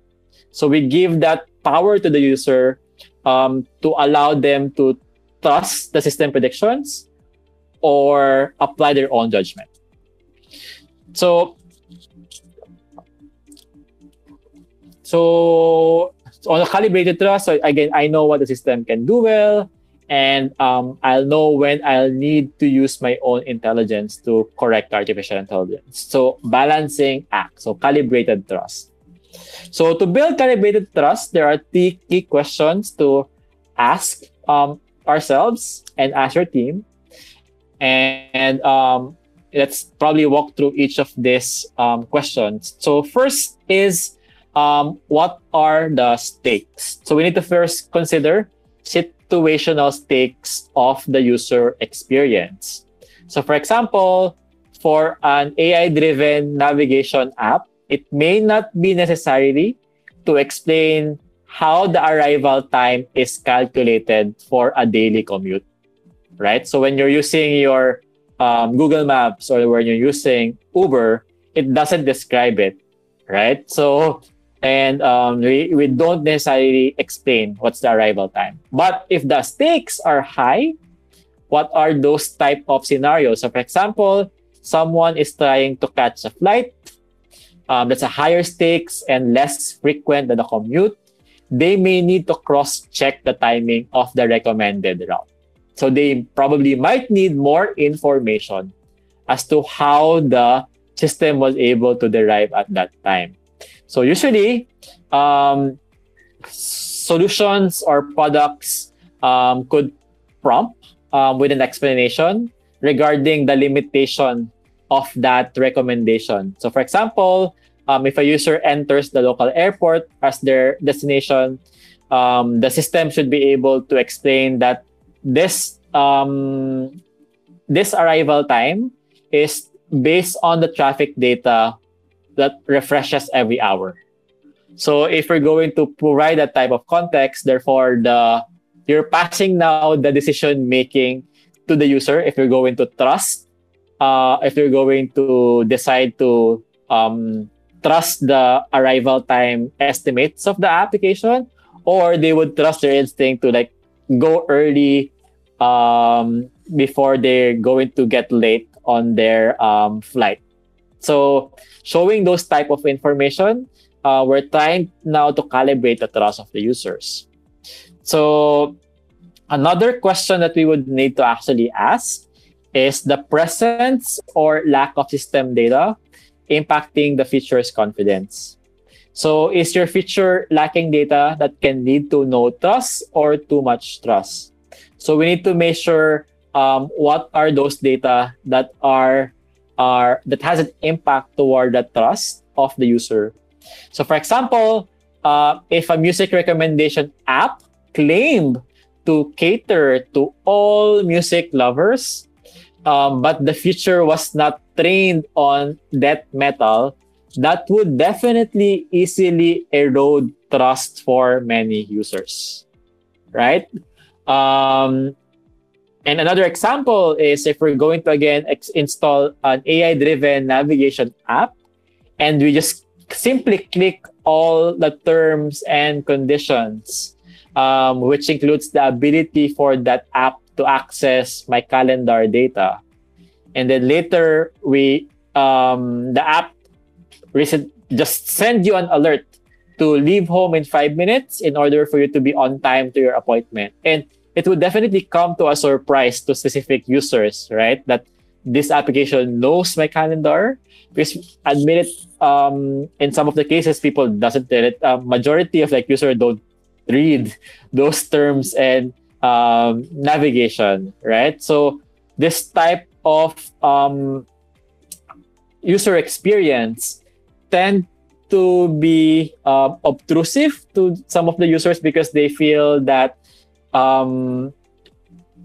So we give that power to the user um, to allow them to trust the system predictions or apply their own judgment. So, so on a calibrated trust, so again, I know what the system can do well, and um, I'll know when I'll need to use my own intelligence to correct artificial intelligence. So balancing act, so calibrated trust. So to build calibrated trust, there are three key questions to ask um, ourselves and ask your team. And um, let's probably walk through each of these um, questions. So first is um, what are the stakes? So we need to first consider situational stakes of the user experience. So for example, for an AI-driven navigation app, it may not be necessary to explain how the arrival time is calculated for a daily commute, right? So when you're using your um, Google Maps or when you're using Uber, it doesn't describe it, right? So and um, we, we don't necessarily explain what's the arrival time. But if the stakes are high, what are those type of scenarios? So for example, someone is trying to catch a flight um, that's a higher stakes and less frequent than the commute, they may need to cross-check the timing of the recommended route. So they probably might need more information as to how the system was able to derive at that time. So usually, um, solutions or products um, could prompt um, with an explanation regarding the limitation of that recommendation. So, for example, um, if a user enters the local airport as their destination, um, the system should be able to explain that this um, this arrival time is based on the traffic data that refreshes every hour. So if we're going to provide that type of context, therefore the you're passing now the decision making to the user if you're going to trust uh, if you're going to decide to um, trust the arrival time estimates of the application, or they would trust their instinct to like go early um, before they're going to get late on their um, flight. So showing those type of information, uh, we're trying now to calibrate the trust of the users. So another question that we would need to actually ask is the presence or lack of system data impacting the feature's confidence. So, is your feature lacking data that can lead to no trust or too much trust? So, we need to measure um, what are those data that are are that has an impact toward the trust of the user. So, for example, uh, if a music recommendation app claimed to cater to all music lovers, um, but the feature was not trained on death metal, that would definitely easily erode trust for many users, right? Um, and another example is if we're going to again ex- install an AI-driven navigation app, and we just simply click all the terms and conditions, um, which includes the ability for that app to access my calendar data. And then later we um, the app recent just send you an alert to leave home in five minutes in order for you to be on time to your appointment. And it would definitely come to a surprise to specific users, right? That this application knows my calendar. Because admit it, um, in some of the cases, people doesn't tell it. Uh, majority of like user don't read those terms and um, navigation, right? So this type of um, user experience tend to be uh, obtrusive to some of the users because they feel that um,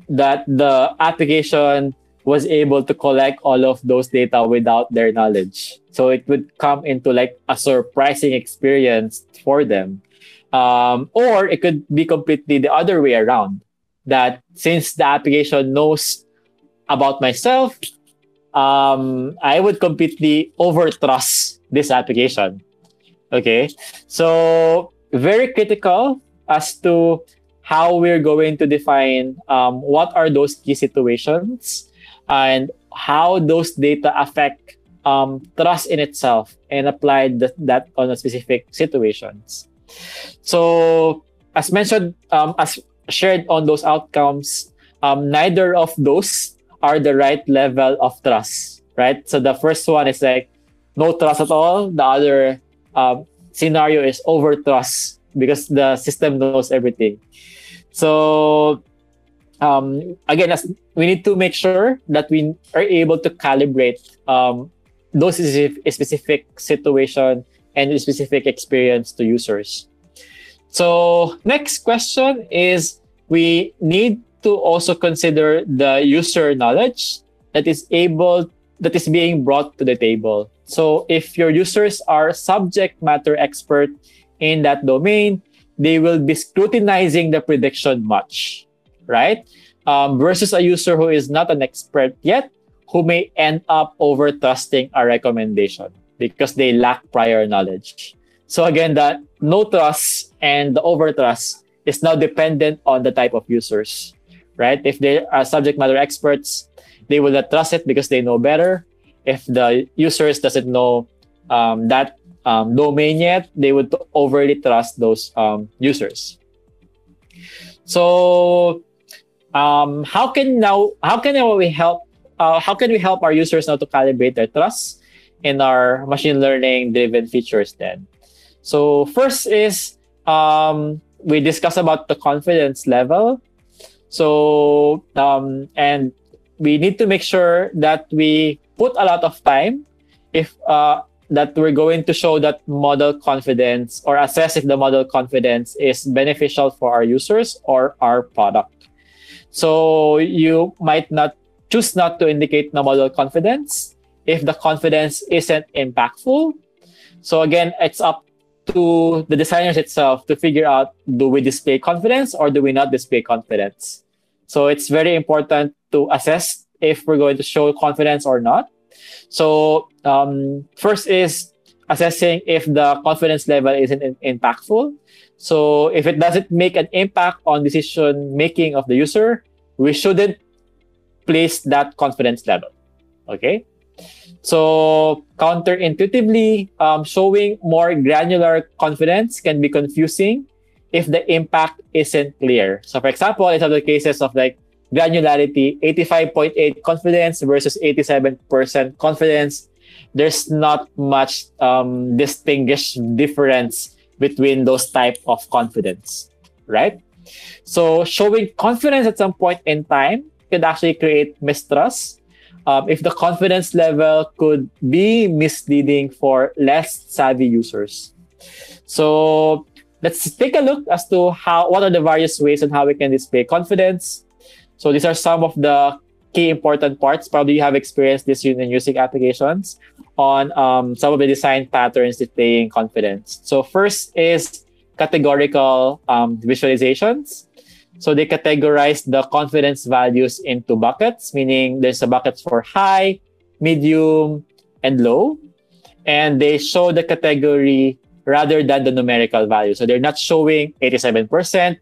that the application was able to collect all of those data without their knowledge. So it would come into like a surprising experience for them. Um, or it could be completely the other way around that since the application knows about myself, um, I would completely overtrust this application. Okay. So very critical as to how we're going to define um, what are those key situations and how those data affect um, trust in itself and apply th- that on specific situations. So as mentioned, um, as shared on those outcomes, um, neither of those are the right level of trust, right? So the first one is like no trust at all. The other um, scenario is over trust because the system knows everything. So um, again, as we need to make sure that we are able to calibrate um, those specific situation and specific experience to users. So next question is we need to also consider the user knowledge that is able that is being brought to the table. So if your users are subject matter expert in that domain, they will be scrutinizing the prediction much, right? Um, versus a user who is not an expert yet, who may end up over trusting a recommendation because they lack prior knowledge. So again, that no trust and the over trust is now dependent on the type of users, right? If they are subject matter experts, they will not trust it because they know better. If the users doesn't know um, that um, domain yet, they would overly trust those um, users. So, um, how can now how can we help uh, how can we help our users now to calibrate their trust in our machine learning driven features then? So first is um, we discuss about the confidence level. So um, and we need to make sure that we put a lot of time if uh, that we're going to show that model confidence or assess if the model confidence is beneficial for our users or our product. So you might not choose not to indicate the model confidence if the confidence isn't impactful. So again, it's up to the designers itself to figure out do we display confidence or do we not display confidence. So it's very important to assess if we're going to show confidence or not. So um, first is assessing if the confidence level isn't in- impactful. So if it doesn't make an impact on decision making of the user, we shouldn't place that confidence level. Okay. So counterintuitively, um, showing more granular confidence can be confusing if the impact isn't clear. So for example, in some of the cases of like granularity, 85.8 confidence versus 87% confidence, there's not much um, distinguished difference between those type of confidence, right? So showing confidence at some point in time could actually create mistrust um, if the confidence level could be misleading for less savvy users. So let's take a look as to how what are the various ways and how we can display confidence. So these are some of the key important parts. Probably you have experienced this in using applications on um, some of the design patterns displaying confidence. So first is categorical um, visualizations. So they categorize the confidence values into buckets, meaning there's a bucket for high, medium, and low. And they show the category rather than the numerical value. So they're not showing 87%,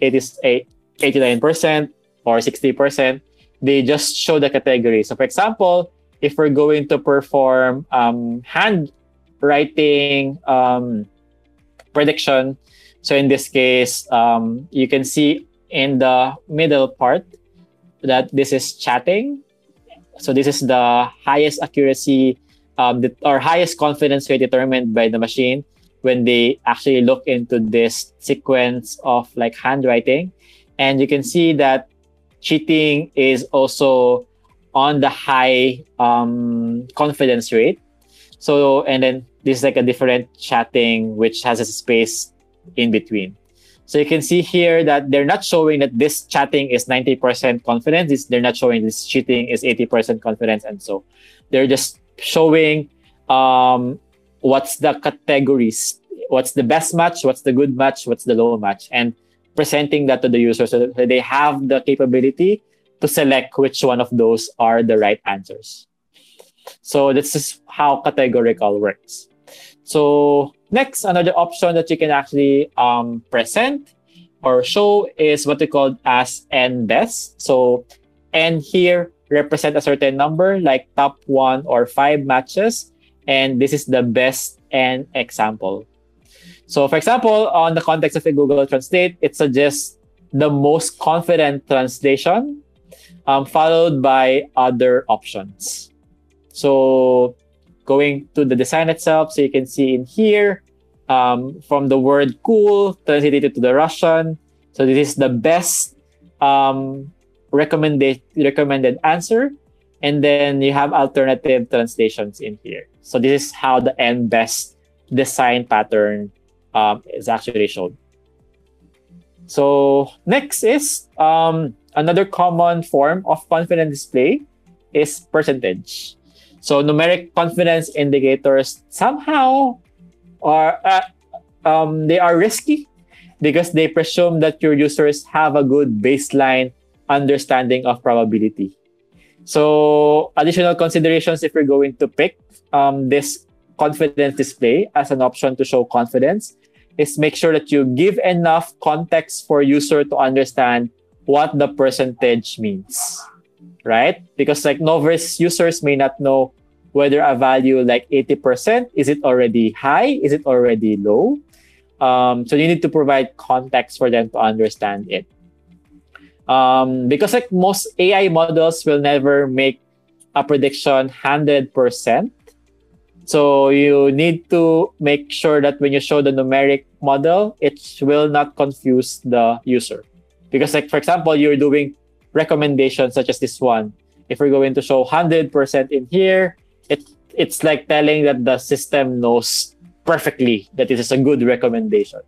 89%, or 60%. They just show the category. So for example, if we're going to perform um, hand writing um, prediction. So in this case, um, you can see in the middle part that this is chatting. So this is the highest accuracy um, the, or highest confidence rate determined by the machine when they actually look into this sequence of like handwriting. And you can see that cheating is also on the high um, confidence rate. So, and then this is like a different chatting, which has a space in between. So you can see here that they're not showing that this chatting is 90% confidence. they're not showing this cheating is 80% confidence. And so they're just showing um, what's the categories, what's the best match, what's the good match, what's the low match, and presenting that to the user so that they have the capability to select which one of those are the right answers. So this is how categorical works. So next, another option that you can actually um, present or show is what we call as n best. So n here represent a certain number like top one or five matches. And this is the best n example. So for example, on the context of a Google Translate, it suggests the most confident translation um, followed by other options. So going to the design itself, so you can see in here um, from the word cool translated to the Russian. So this is the best um, recommended recommended answer, and then you have alternative translations in here. So this is how the n best design pattern um, is actually shown. So next is um, another common form of confidence display is percentage. So numeric confidence indicators somehow are uh, um, they are risky because they presume that your users have a good baseline understanding of probability. So additional considerations if you're going to pick um, this confidence display as an option to show confidence is make sure that you give enough context for user to understand what the percentage means, right? Because like novice users may not know whether a value like 80% is it already high, is it already low. Um, so you need to provide context for them to understand it. Um, because like most AI models will never make a prediction 100%. So you need to make sure that when you show the numeric model, it will not confuse the user. Because like for example, you're doing recommendations such as this one. If we're going to show 100% in here, it it's like telling that the system knows perfectly that it is a good recommendation.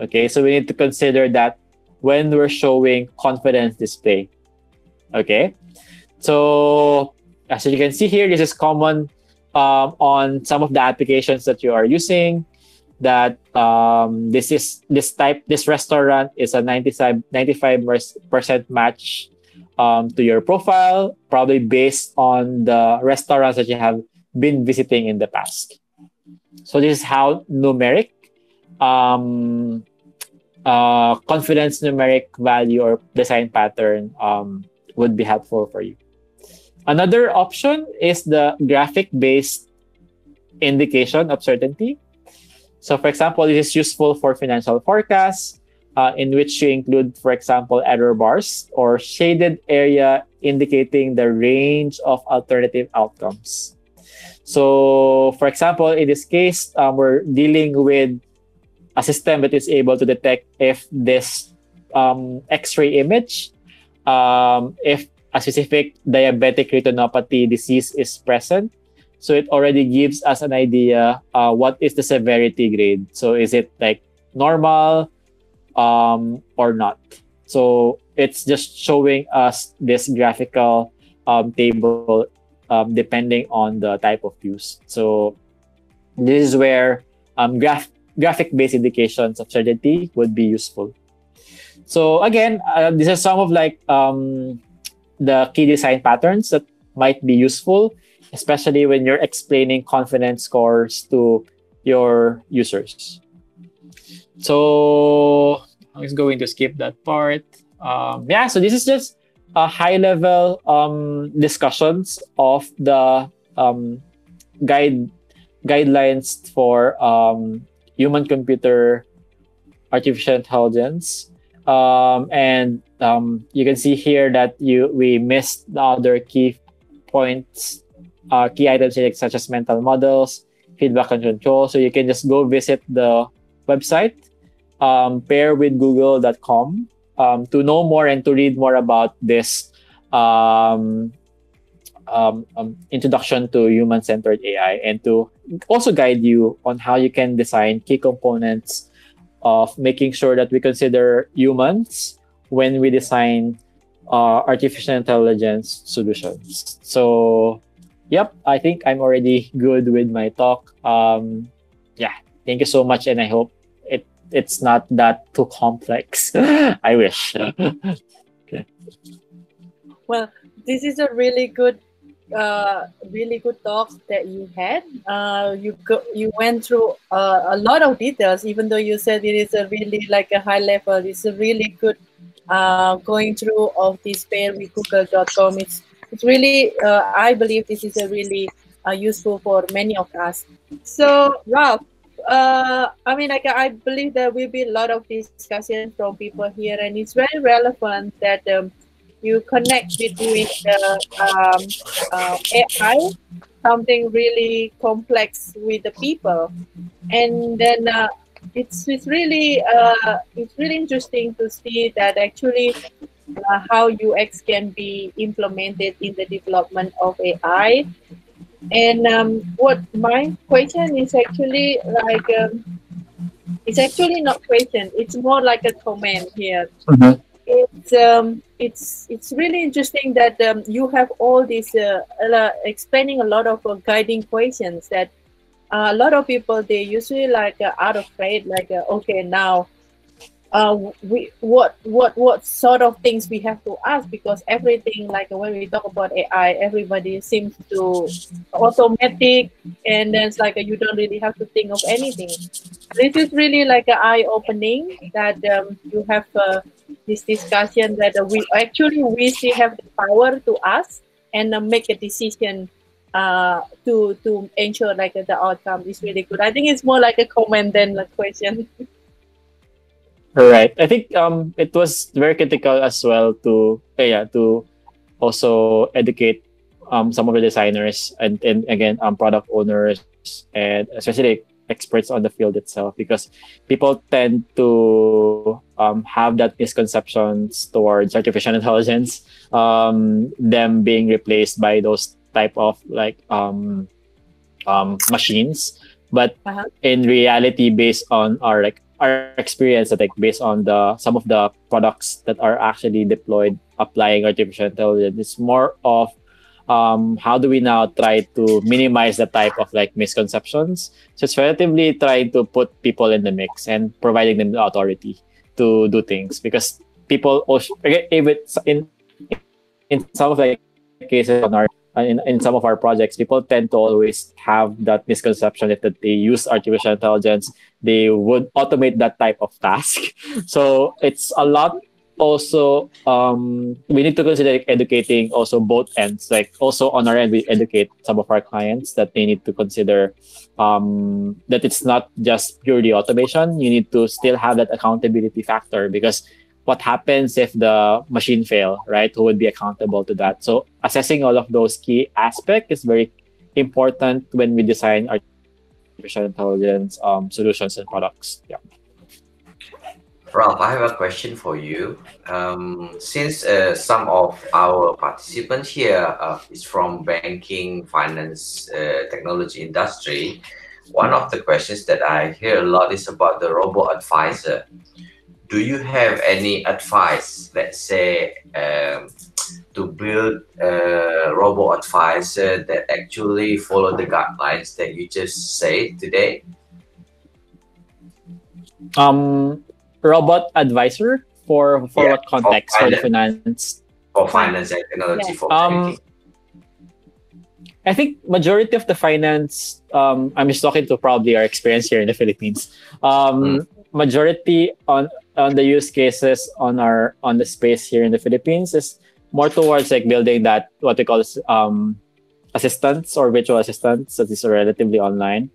Okay, so we need to consider that when we're showing confidence display. Okay, so as you can see here, this is common um, on some of the applications that you are using. That um, this is this type this restaurant is a 95 percent match um, to your profile, probably based on the restaurants that you have been visiting in the past. So this is how numeric um, uh, confidence numeric value or design pattern um, would be helpful for you. Another option is the graphic based indication of certainty. So, for example, this is useful for financial forecasts, uh, in which you include, for example, error bars or shaded area indicating the range of alternative outcomes. So, for example, in this case, um, we're dealing with a system that is able to detect if this um, X-ray image, um, if a specific diabetic retinopathy disease is present. So it already gives us an idea uh, what is the severity grade. So is it like normal um, or not? So it's just showing us this graphical um, table um, depending on the type of use. So this is where um, graph graphic-based indications of certainty would be useful. So again, uh, these are some of like um, the key design patterns that might be useful, especially when you're explaining confidence scores to your users. So I'm just going to skip that part. Um, yeah, so this is just a high-level um, discussions of the um, guide guidelines for um, human computer artificial intelligence. Um, and um, you can see here that you we missed the other key points, uh, key items here, such as mental models, feedback and control. So you can just go visit the website, um, pairwithgoogle.com um, to know more and to read more about this um, um, um, introduction to human-centered AI and to also guide you on how you can design key components of making sure that we consider humans when we design uh, artificial intelligence solutions. So, yep, I think I'm already good with my talk. Um, yeah, thank you so much, and I hope it it's not that too complex. I wish. okay. Well, this is a really good uh, really good talk that you had. Uh, you go, you went through uh, a lot of details, even though you said it is a really like a high level. It's a really good uh, going through of this PAIR with Google.com. It's it's really uh, I believe this is a really uh, useful for many of us. So Ralph, uh, I mean, like I believe there will be a lot of discussion from people here, and it's very relevant that. Um, you connect between the um, uh, AI, something really complex with the people, and then uh, it's it's really uh, it's really interesting to see that actually uh, how UX can be implemented in the development of AI. And um, what my question is actually like um, it's actually not question; it's more like a comment here. Mm-hmm it's um, it's it's really interesting that um, you have all these uh, uh, explaining a lot of uh, guiding questions that a lot of people they usually like uh, out of afraid like uh, okay now uh, we what what what sort of things we have to ask because everything like when we talk about AI, everybody seems to automatic, and then it's like you don't really have to think of anything. This is really like an eye opening that um, you have uh, this discussion that uh, we actually we still have the power to ask and uh, make a decision uh, to to ensure like the outcome is really good. I think it's more like a comment than a question. Right. I think um it was very critical as well to uh, yeah to also educate um some of the designers and, and again um product owners and especially experts on the field itself because people tend to um, have that misconceptions towards artificial intelligence um, them being replaced by those type of like um, um, machines. But uh-huh. in reality based on our like our experience that like based on the some of the products that are actually deployed applying artificial intelligence it's more of um, how do we now try to minimize the type of like misconceptions? So it's relatively trying to put people in the mix and providing them the authority to do things. Because people also in in some of the cases on our in, in some of our projects, people tend to always have that misconception that, that they use artificial intelligence, they would automate that type of task. So it's a lot also um, we need to consider educating also both ends like also on our end we educate some of our clients that they need to consider um, that it's not just purely automation you need to still have that accountability factor because what happens if the machine fail, right? Who would be accountable to that? So assessing all of those key aspects is very important when we design artificial intelligence um, solutions and products. Yeah. Ralph, I have a question for you. Um, since uh, some of our participants here uh, is from banking, finance, uh, technology industry, one of the questions that I hear a lot is about the robo advisor do you have any advice, let's say, um, to build a robo advisor that actually follow the guidelines that you just said today? Um, robot advisor for for yeah, what context? For, finance, for the finance. For finance and technology. Yeah. For um, I think majority of the finance. Um, I'm just talking to probably our experience here in the Philippines. Um, mm. Majority on on the use cases on our on the space here in the Philippines is more towards like building that what we call um, assistants or virtual assistants that is relatively online.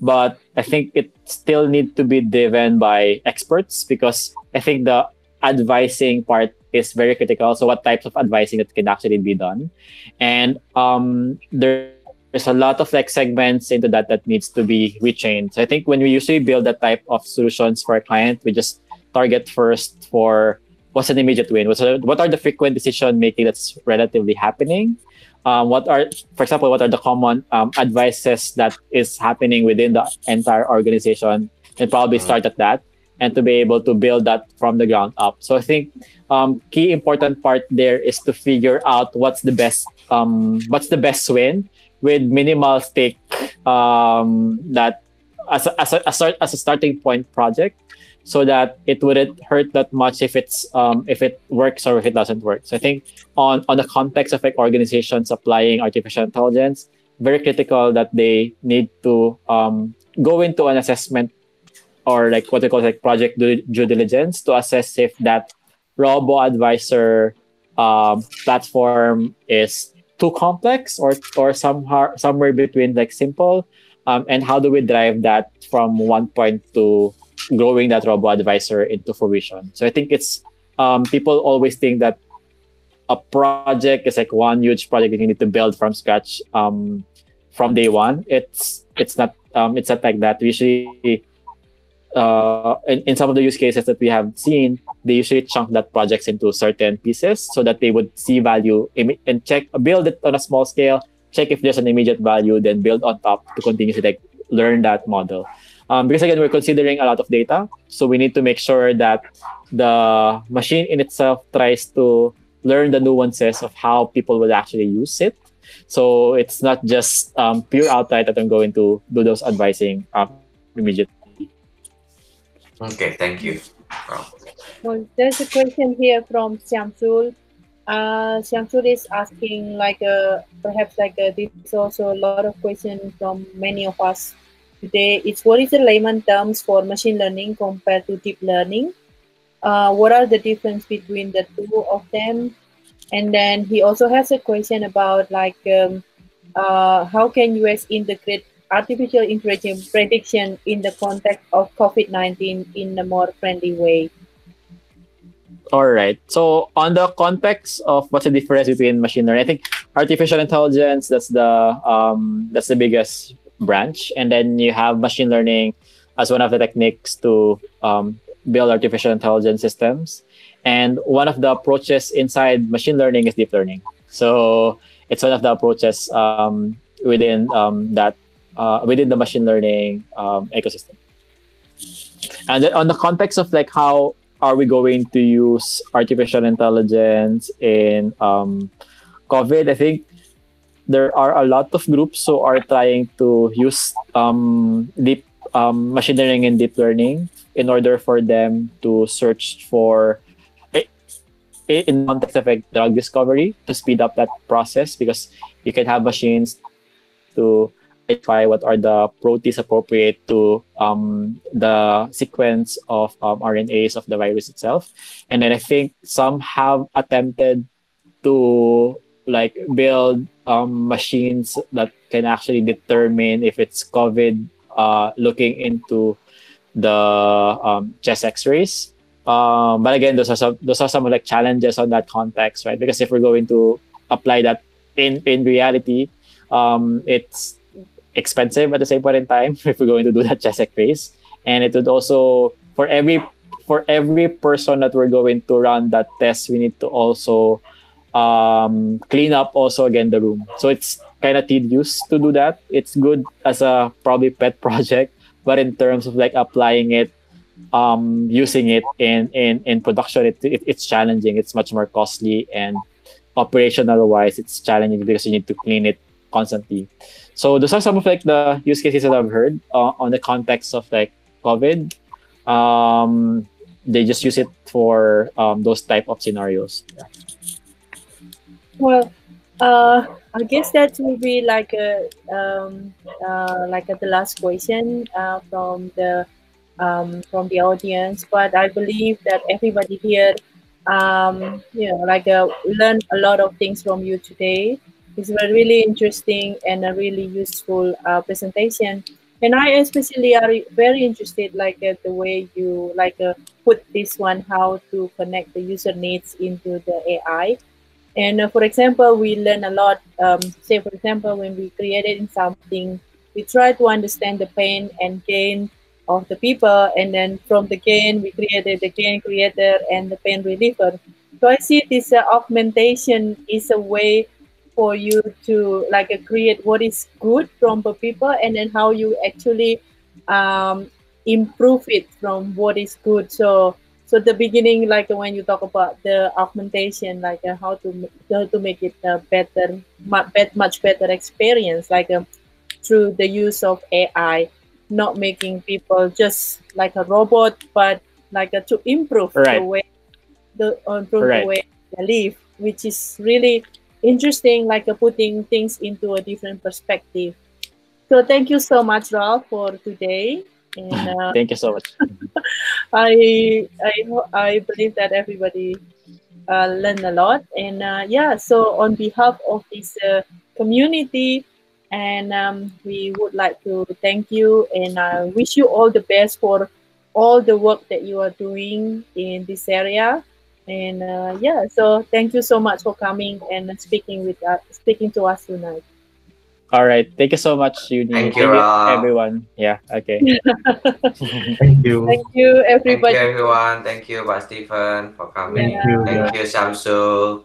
But I think it still need to be driven by experts because I think the advising part is very critical. So what types of advising that can actually be done, and um, there's a lot of like segments into that that needs to be retrained. So I think when we usually build that type of solutions for a client, we just target first for what's an immediate win. What's a, what are the frequent decision making that's relatively happening? Um, what are, for example, what are the common um, advices that is happening within the entire organization, and probably mm-hmm. start at that and to be able to build that from the ground up. So I think um, key important part there is to figure out what's the best um, what's the best win with minimal stake um, that as a, as a, as a starting point project so that it wouldn't hurt that much if it's um, if it works or if it doesn't work. So I think on on the context of like organizations applying artificial intelligence, very critical that they need to um, go into an assessment or like what they call like project due, due diligence to assess if that robo advisor um, platform is too complex or or somehow somewhere between like simple um, and how do we drive that from one point to growing that robo advisor into fruition? So i think it's um, people always think that a project is like one huge project that you need to build from scratch um, from day one. It's it's not um, it's not like that. Usually uh, in, in some of the use cases that we have seen, they usually chunk that projects into certain pieces so that they would see value and check, build it on a small scale, check if there's an immediate value, then build on top to continue to like learn that model. Um, because again, we're considering a lot of data, so we need to make sure that the machine in itself tries to learn the nuances of how people will actually use it. So it's not just um, pure outright that I'm going to do those advising um, immediately. Okay, thank you. Well, there's a question here from Siamsul. Uh, is asking like a uh, perhaps like a, uh, this is also a lot of questions from many of us today. It's what is the layman terms for machine learning compared to deep learning? Uh, what are the difference between the two of them? And then he also has a question about like um, uh, how can UX integrate artificial intelligence prediction in the context of COVID-19 in a more friendly way? All right. So on the context of what's the difference between machine learning, I think artificial intelligence that's the um, that's the biggest branch, and then you have machine learning as one of the techniques to um, build artificial intelligence systems. And one of the approaches inside machine learning is deep learning. So it's one of the approaches um, within um, that uh, within the machine learning um, ecosystem. And then on the context of like how are we going to use artificial intelligence in um, COVID, I think there are a lot of groups who are trying to use um, deep um, machine learning and deep learning in order for them to search for in context of like drug discovery to speed up that process because you can have machines to identify what are the proteins appropriate to um, the sequence of um, RNAs of the virus itself. And then I think some have attempted to like build um, machines that can actually determine if it's COVID uh, looking into the um, chest X-rays. Um, but again, those are some those are some like challenges on that context, right? Because if we're going to apply that in in reality, um, it's expensive at the same point in time if we're going to do that chest X-rays. And it would also for every for every person that we're going to run that test, we need to also um, clean up also again the room. So it's kind of tedious to do that. It's good as a probably pet project, but in terms of like applying it, um, using it in in in production, it, it it's challenging. It's much more costly and operational wise, it's challenging because you need to clean it constantly. So those are some of like the use cases that I've heard uh, on the context of like COVID. Um, they just use it for um, those type of scenarios. Yeah. Well, uh, I guess that will be like a um, uh, like the last question uh, from the um, from the audience. But I believe that everybody here, um, you know, like uh, learned a lot of things from you today. It's a really interesting and a really useful uh, presentation. And I especially are very interested, like uh, the way you like uh, put this one, how to connect the user needs into the AI. And uh, for example, we learn a lot. Um, say, for example, when we created something, we try to understand the pain and gain of the people, and then from the gain, we created the gain creator and the pain reliever. So I see this uh, augmentation is a way for you to like uh, create what is good from the people and then how you actually um, improve it from what is good so so the beginning like when you talk about the augmentation like uh, how to how to make it a better much, much better experience like uh, through the use of ai not making people just like a robot but like uh, to improve right. the way the improve right. the way they live which is really interesting, like uh, putting things into a different perspective. So thank you so much, Ralph, for today. And uh, thank you so much. I I I believe that everybody uh, learned a lot, and uh, yeah. So on behalf of this uh, community, and um, we would like to thank you and I wish you all the best for all the work that you are doing in this area and uh, yeah, so thank you so much for coming and speaking with us, speaking to us tonight. All right. Thank you so much, Uni. Thank you, uh, everyone. Yeah. Okay. Thank you. Thank you, everybody. Thank you, everyone. Thank you, Bye, Stephen, for coming. Yeah. Thank you, Thank you Samsul.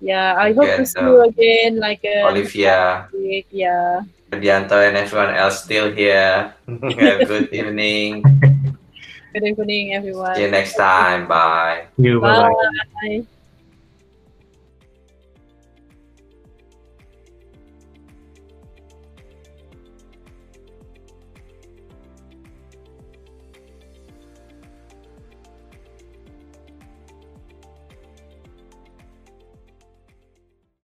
Yeah, I hope to see you again. Like uh, Olivia. Week. Yeah. Dianto and everyone else still here. Have a good evening. Good evening, everyone. See you next time. Bye. You, bye. bye.